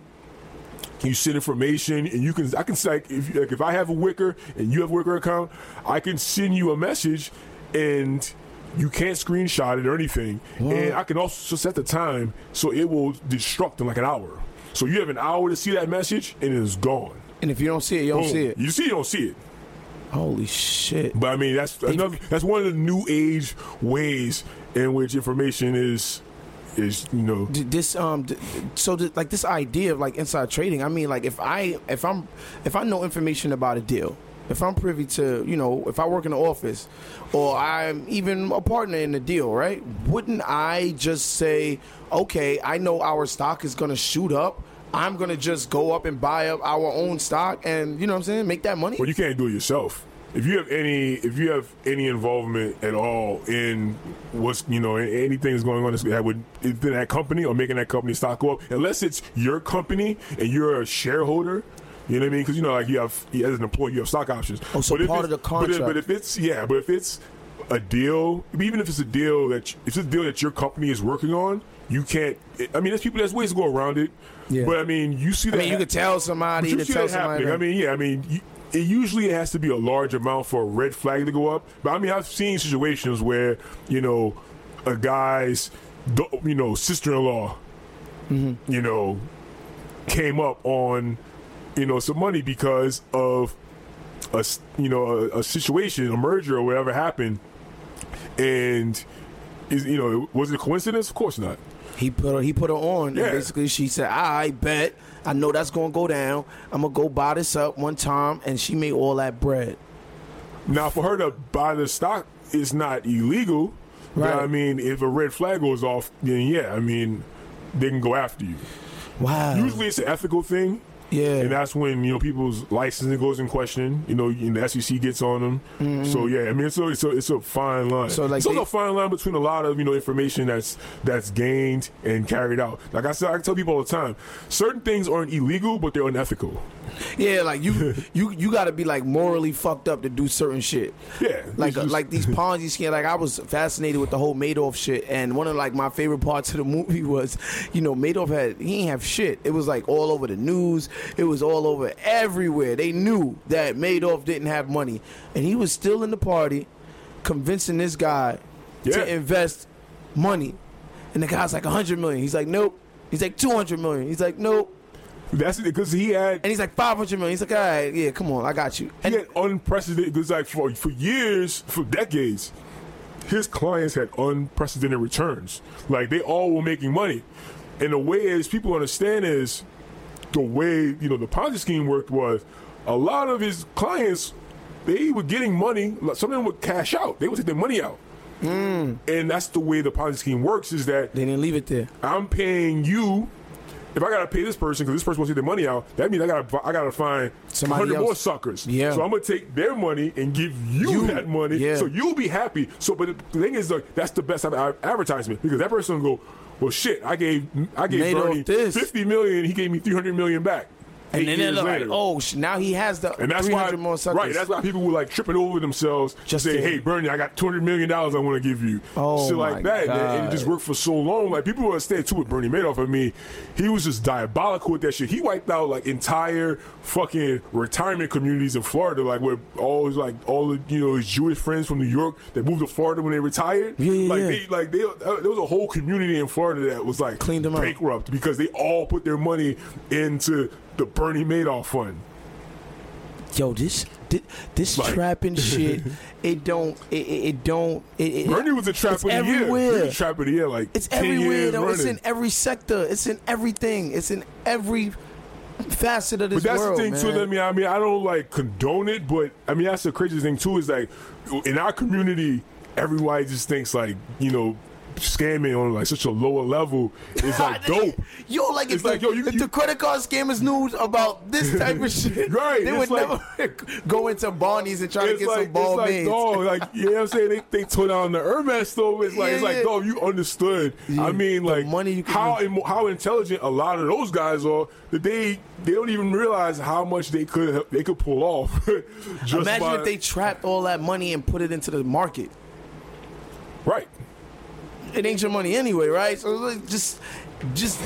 you send information and you can I can say like, if like if I have a Wickr and you have a Wickr account, I can send you a message and you can't screenshot it or anything. And I can also set the time so it will destruct in like an hour. So you have an hour to see that message and it is gone. And if you don't see it, you don't Boom. see it. You see you don't see it. Holy shit. But I mean that's another that's one of the new age ways in which information is is you know. This um so th- like this idea of like inside trading i mean like if i if i'm if i know information about a deal if i'm privy to you know if i work in the office or i'm even a partner in the deal right? Wouldn't i just say okay i know our stock is gonna shoot up. I'm gonna just go up and buy up our own stock and you know what i'm saying? Make that money? Well, you can't do it yourself. If you have any, if you have any involvement at all in what's you know anything that's going on that would within that company or making that company stock go up, unless it's your company and you're a shareholder. You know what I mean? Because you know, like you have as an employee, you have stock options. Oh, so if part of the but if- But if, it's yeah, but if it's a deal, even if it's a deal that if it's a deal that your company is working on, you can't. I mean, there's people. There's ways to go around it. Yeah. But I mean, you see that. i mean you could tell somebody but you see tell that somebody happening. I mean, yeah, I mean, you, it usually has to be a large amount for a red flag to go up. But I mean, I've seen situations where you know a guy's you know sister-in-law, Mm-hmm. you know, came up on you know some money because of a you know a, a situation, a merger or whatever happened, and is you know was it a coincidence? Of course not. He put her. He put her on. Yeah. And basically, she said, "I bet. I know that's gonna go down. I'm gonna go buy this up one time." And she made all that bread. Now, for her to buy the stock is not illegal. But I mean, if a red flag goes off, then yeah, I mean, they can go after you. Wow. Usually, it's an ethical thing. Yeah. And that's when you know people's licensing goes in question. You know, and the SEC gets on them. So yeah, I mean, it's a it's a, it's a fine line. Mm-hmm. So, like, it's also they- a fine line between a lot of you know information that's that's gained and carried out. Like I said, I tell people all the time, certain things aren't illegal, but they're unethical. Yeah, like you, you, you got to be like morally fucked up to do certain shit. Yeah, like just- uh, like these Ponzi scheme. Like I was fascinated with the whole Madoff shit, and one of like my favorite parts of the movie was, you know, Madoff had he ain't have shit. It was like all over the news. It was all over everywhere. They knew that Madoff didn't have money, and he was still in the party. convincing this guy Yeah. to invest money, and the guy's like hundred million. He's like, nope. He's like two hundred million. He's like, nope. That's because he had And he's like five hundred million. He's like, all right, yeah, come on, I got you. he had unprecedented because like for for years, for decades, his clients had unprecedented returns. Like they all were making money. And the way as people understand is the way, you know, the Ponzi scheme worked was a lot of his clients they were getting money, some of them would cash out. They would take their money out. Mm. And that's the way the Ponzi scheme works is that they didn't leave it there. I'm paying you. If I gotta pay this person because this person wants to get their money out, that means I gotta I gotta find Somebody hundred more suckers. Yeah. So I'm gonna take their money and give you, You. that money, Yeah. so you'll be happy. So, but the thing is, like, that's the best advertisement because that person will go, well, shit, I gave I gave Made Bernie fifty million, he gave me three hundred million back. And then they're like, later. oh, sh- now he has the And that's three why, more suckers. right? That's why people were like tripping over themselves Just say, "Hey, Bernie, I got two hundred million dollars I want to give you." Oh, shit like that, and, and it just worked for so long. Like people were understand too with Bernie Madoff. I mean, he was just diabolical with that shit. He wiped out like entire fucking retirement communities in Florida, like where all his like all the you know his Jewish friends from New York that moved to Florida when they retired. Yeah, yeah, like yeah. they like they uh, there was a whole community in Florida that was like Cleaned them out. bankrupt because they all put their money into the Bernie Madoff fund. yo, this thi- this Like- trapping shit, it don't, it, it, don't, it, it, Bernie was a trap of the year. He everywhere. was trap of the year, like It's 10 everywhere though. It's in every sector. It's in everything. It's in every facet of this But that's world, the thing man. too. I mean, I mean, I don't like condone it, but I mean, that's the craziest thing too. Is like in our community, everybody just thinks like you know, scamming on like such a lower level is like dope. Yo, like if, It's the, like, yo, you- if you- the credit card scammers knew about this type of shit, Right, they would like- never go into Barney's and try to get like, some ball it's like, dog, like, you know what I'm saying? They, they tore down the Hermes store. It's like, it's like, yeah. dog, you understood. Yeah, I mean, like, money how, im- how intelligent a lot of those guys are that they, they don't even realize how much they could, they could pull off. just Imagine by- if they trapped all that money and put it into the market. right. It ain't your money anyway, right? So like, just, just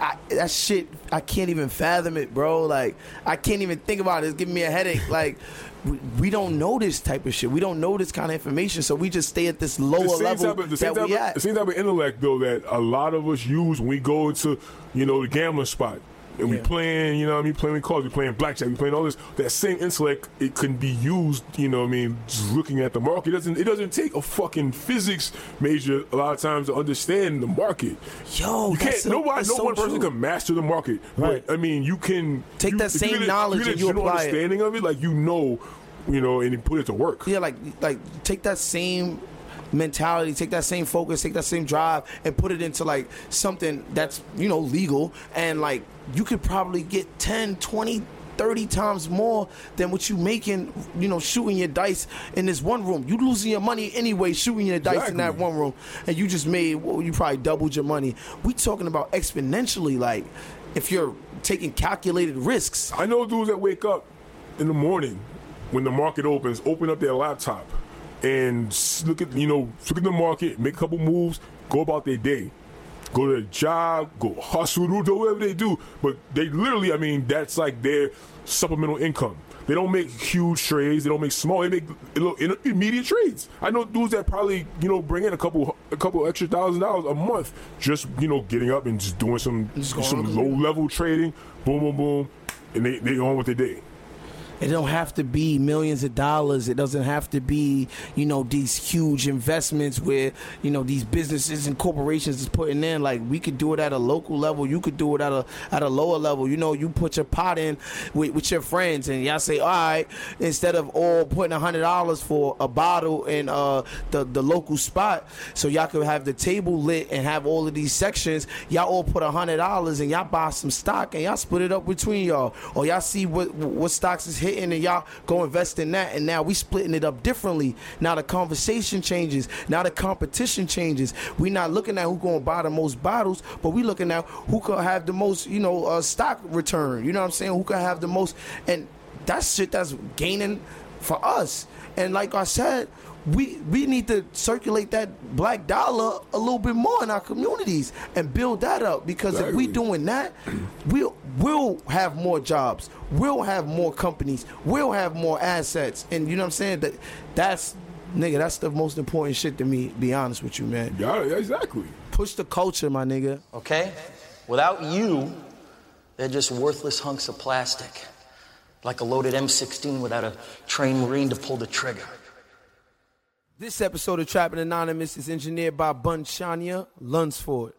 I, that shit. I can't even fathom it, bro. Like I can't even think about it. It's giving me a headache. Like. We, we don't know this type of shit. We don't know this kind of information, so we just stay at this lower level of, the same that type we of, at. the same type of intellect though that a lot of us use when we go into you know the gambling spot and we playing you know what I mean playing cards we playing blackjack we playing all this. That same intellect it can be used you know what I mean just looking at the market. It doesn't it doesn't take a fucking physics major a lot of times to understand the market. Yo, you can't that's so- nobody no so one person can master the market Right. but I mean you can Take you, that same get knowledge you get and you apply it. understanding of it like you know you know and you put it to work. Yeah, like like take that same mentality, take that same focus, take that same drive, and put it into like something that's you know legal, and like you could probably get 10, 20 30 times more than what you making, you know, shooting your dice in this one room. You losing your money anyway, shooting your dice in that one room, and you just made, well, you probably doubled your money. We talking about exponentially, like if you're taking calculated risks. I know dudes that wake up in the morning when the market opens, open up their laptop and look at you know look at the market, make a couple moves, go about their day, go to the job, go hustle, do whatever they do. But they literally, I mean, that's like their supplemental income. They don't make huge trades. They don't make small. They make little immediate trades. I know dudes that probably you know bring in a couple a couple extra thousand dollars a month just you know getting up and just doing some some low level trading. Boom, boom, boom, and they they go on with their day. It don't have to be millions of dollars. It doesn't have to be, you know, these huge investments where, you know, these businesses and corporations is putting in. Like we could do it at a local level. You could do it at a at a lower level. You know, you put your pot in with, with your friends and y'all say, all right, instead of all putting a hundred dollars for a bottle in uh the, the local spot, so y'all could have the table lit and have all of these sections, y'all all put a hundred dollars and y'all buy some stock and y'all split it up between y'all. Or y'all see what what stocks is hitting and y'all go invest in that and now we splitting it up differently. Now the conversation changes. Now the competition changes. we not looking at who gonna buy the most bottles, but we looking at who could have the most, you know, uh, stock return. You know what I'm saying? Who could have the most and that's shit that's gaining for us. And like I said, we we need to circulate that black dollar a little bit more in our communities and build that up because exactly. if we doing that, we'll we'll have more jobs, we'll have more companies, we'll have more assets, and you know what I'm saying. That that's nigga, that's the most important shit to me. Be honest with you, man. Yeah, exactly. Push the culture, my nigga. Okay, without you, they're just worthless hunks of plastic, like a loaded M16 without a trained marine to pull the trigger. This episode of Trapping Anonymous is engineered by Bunchania Lunsford.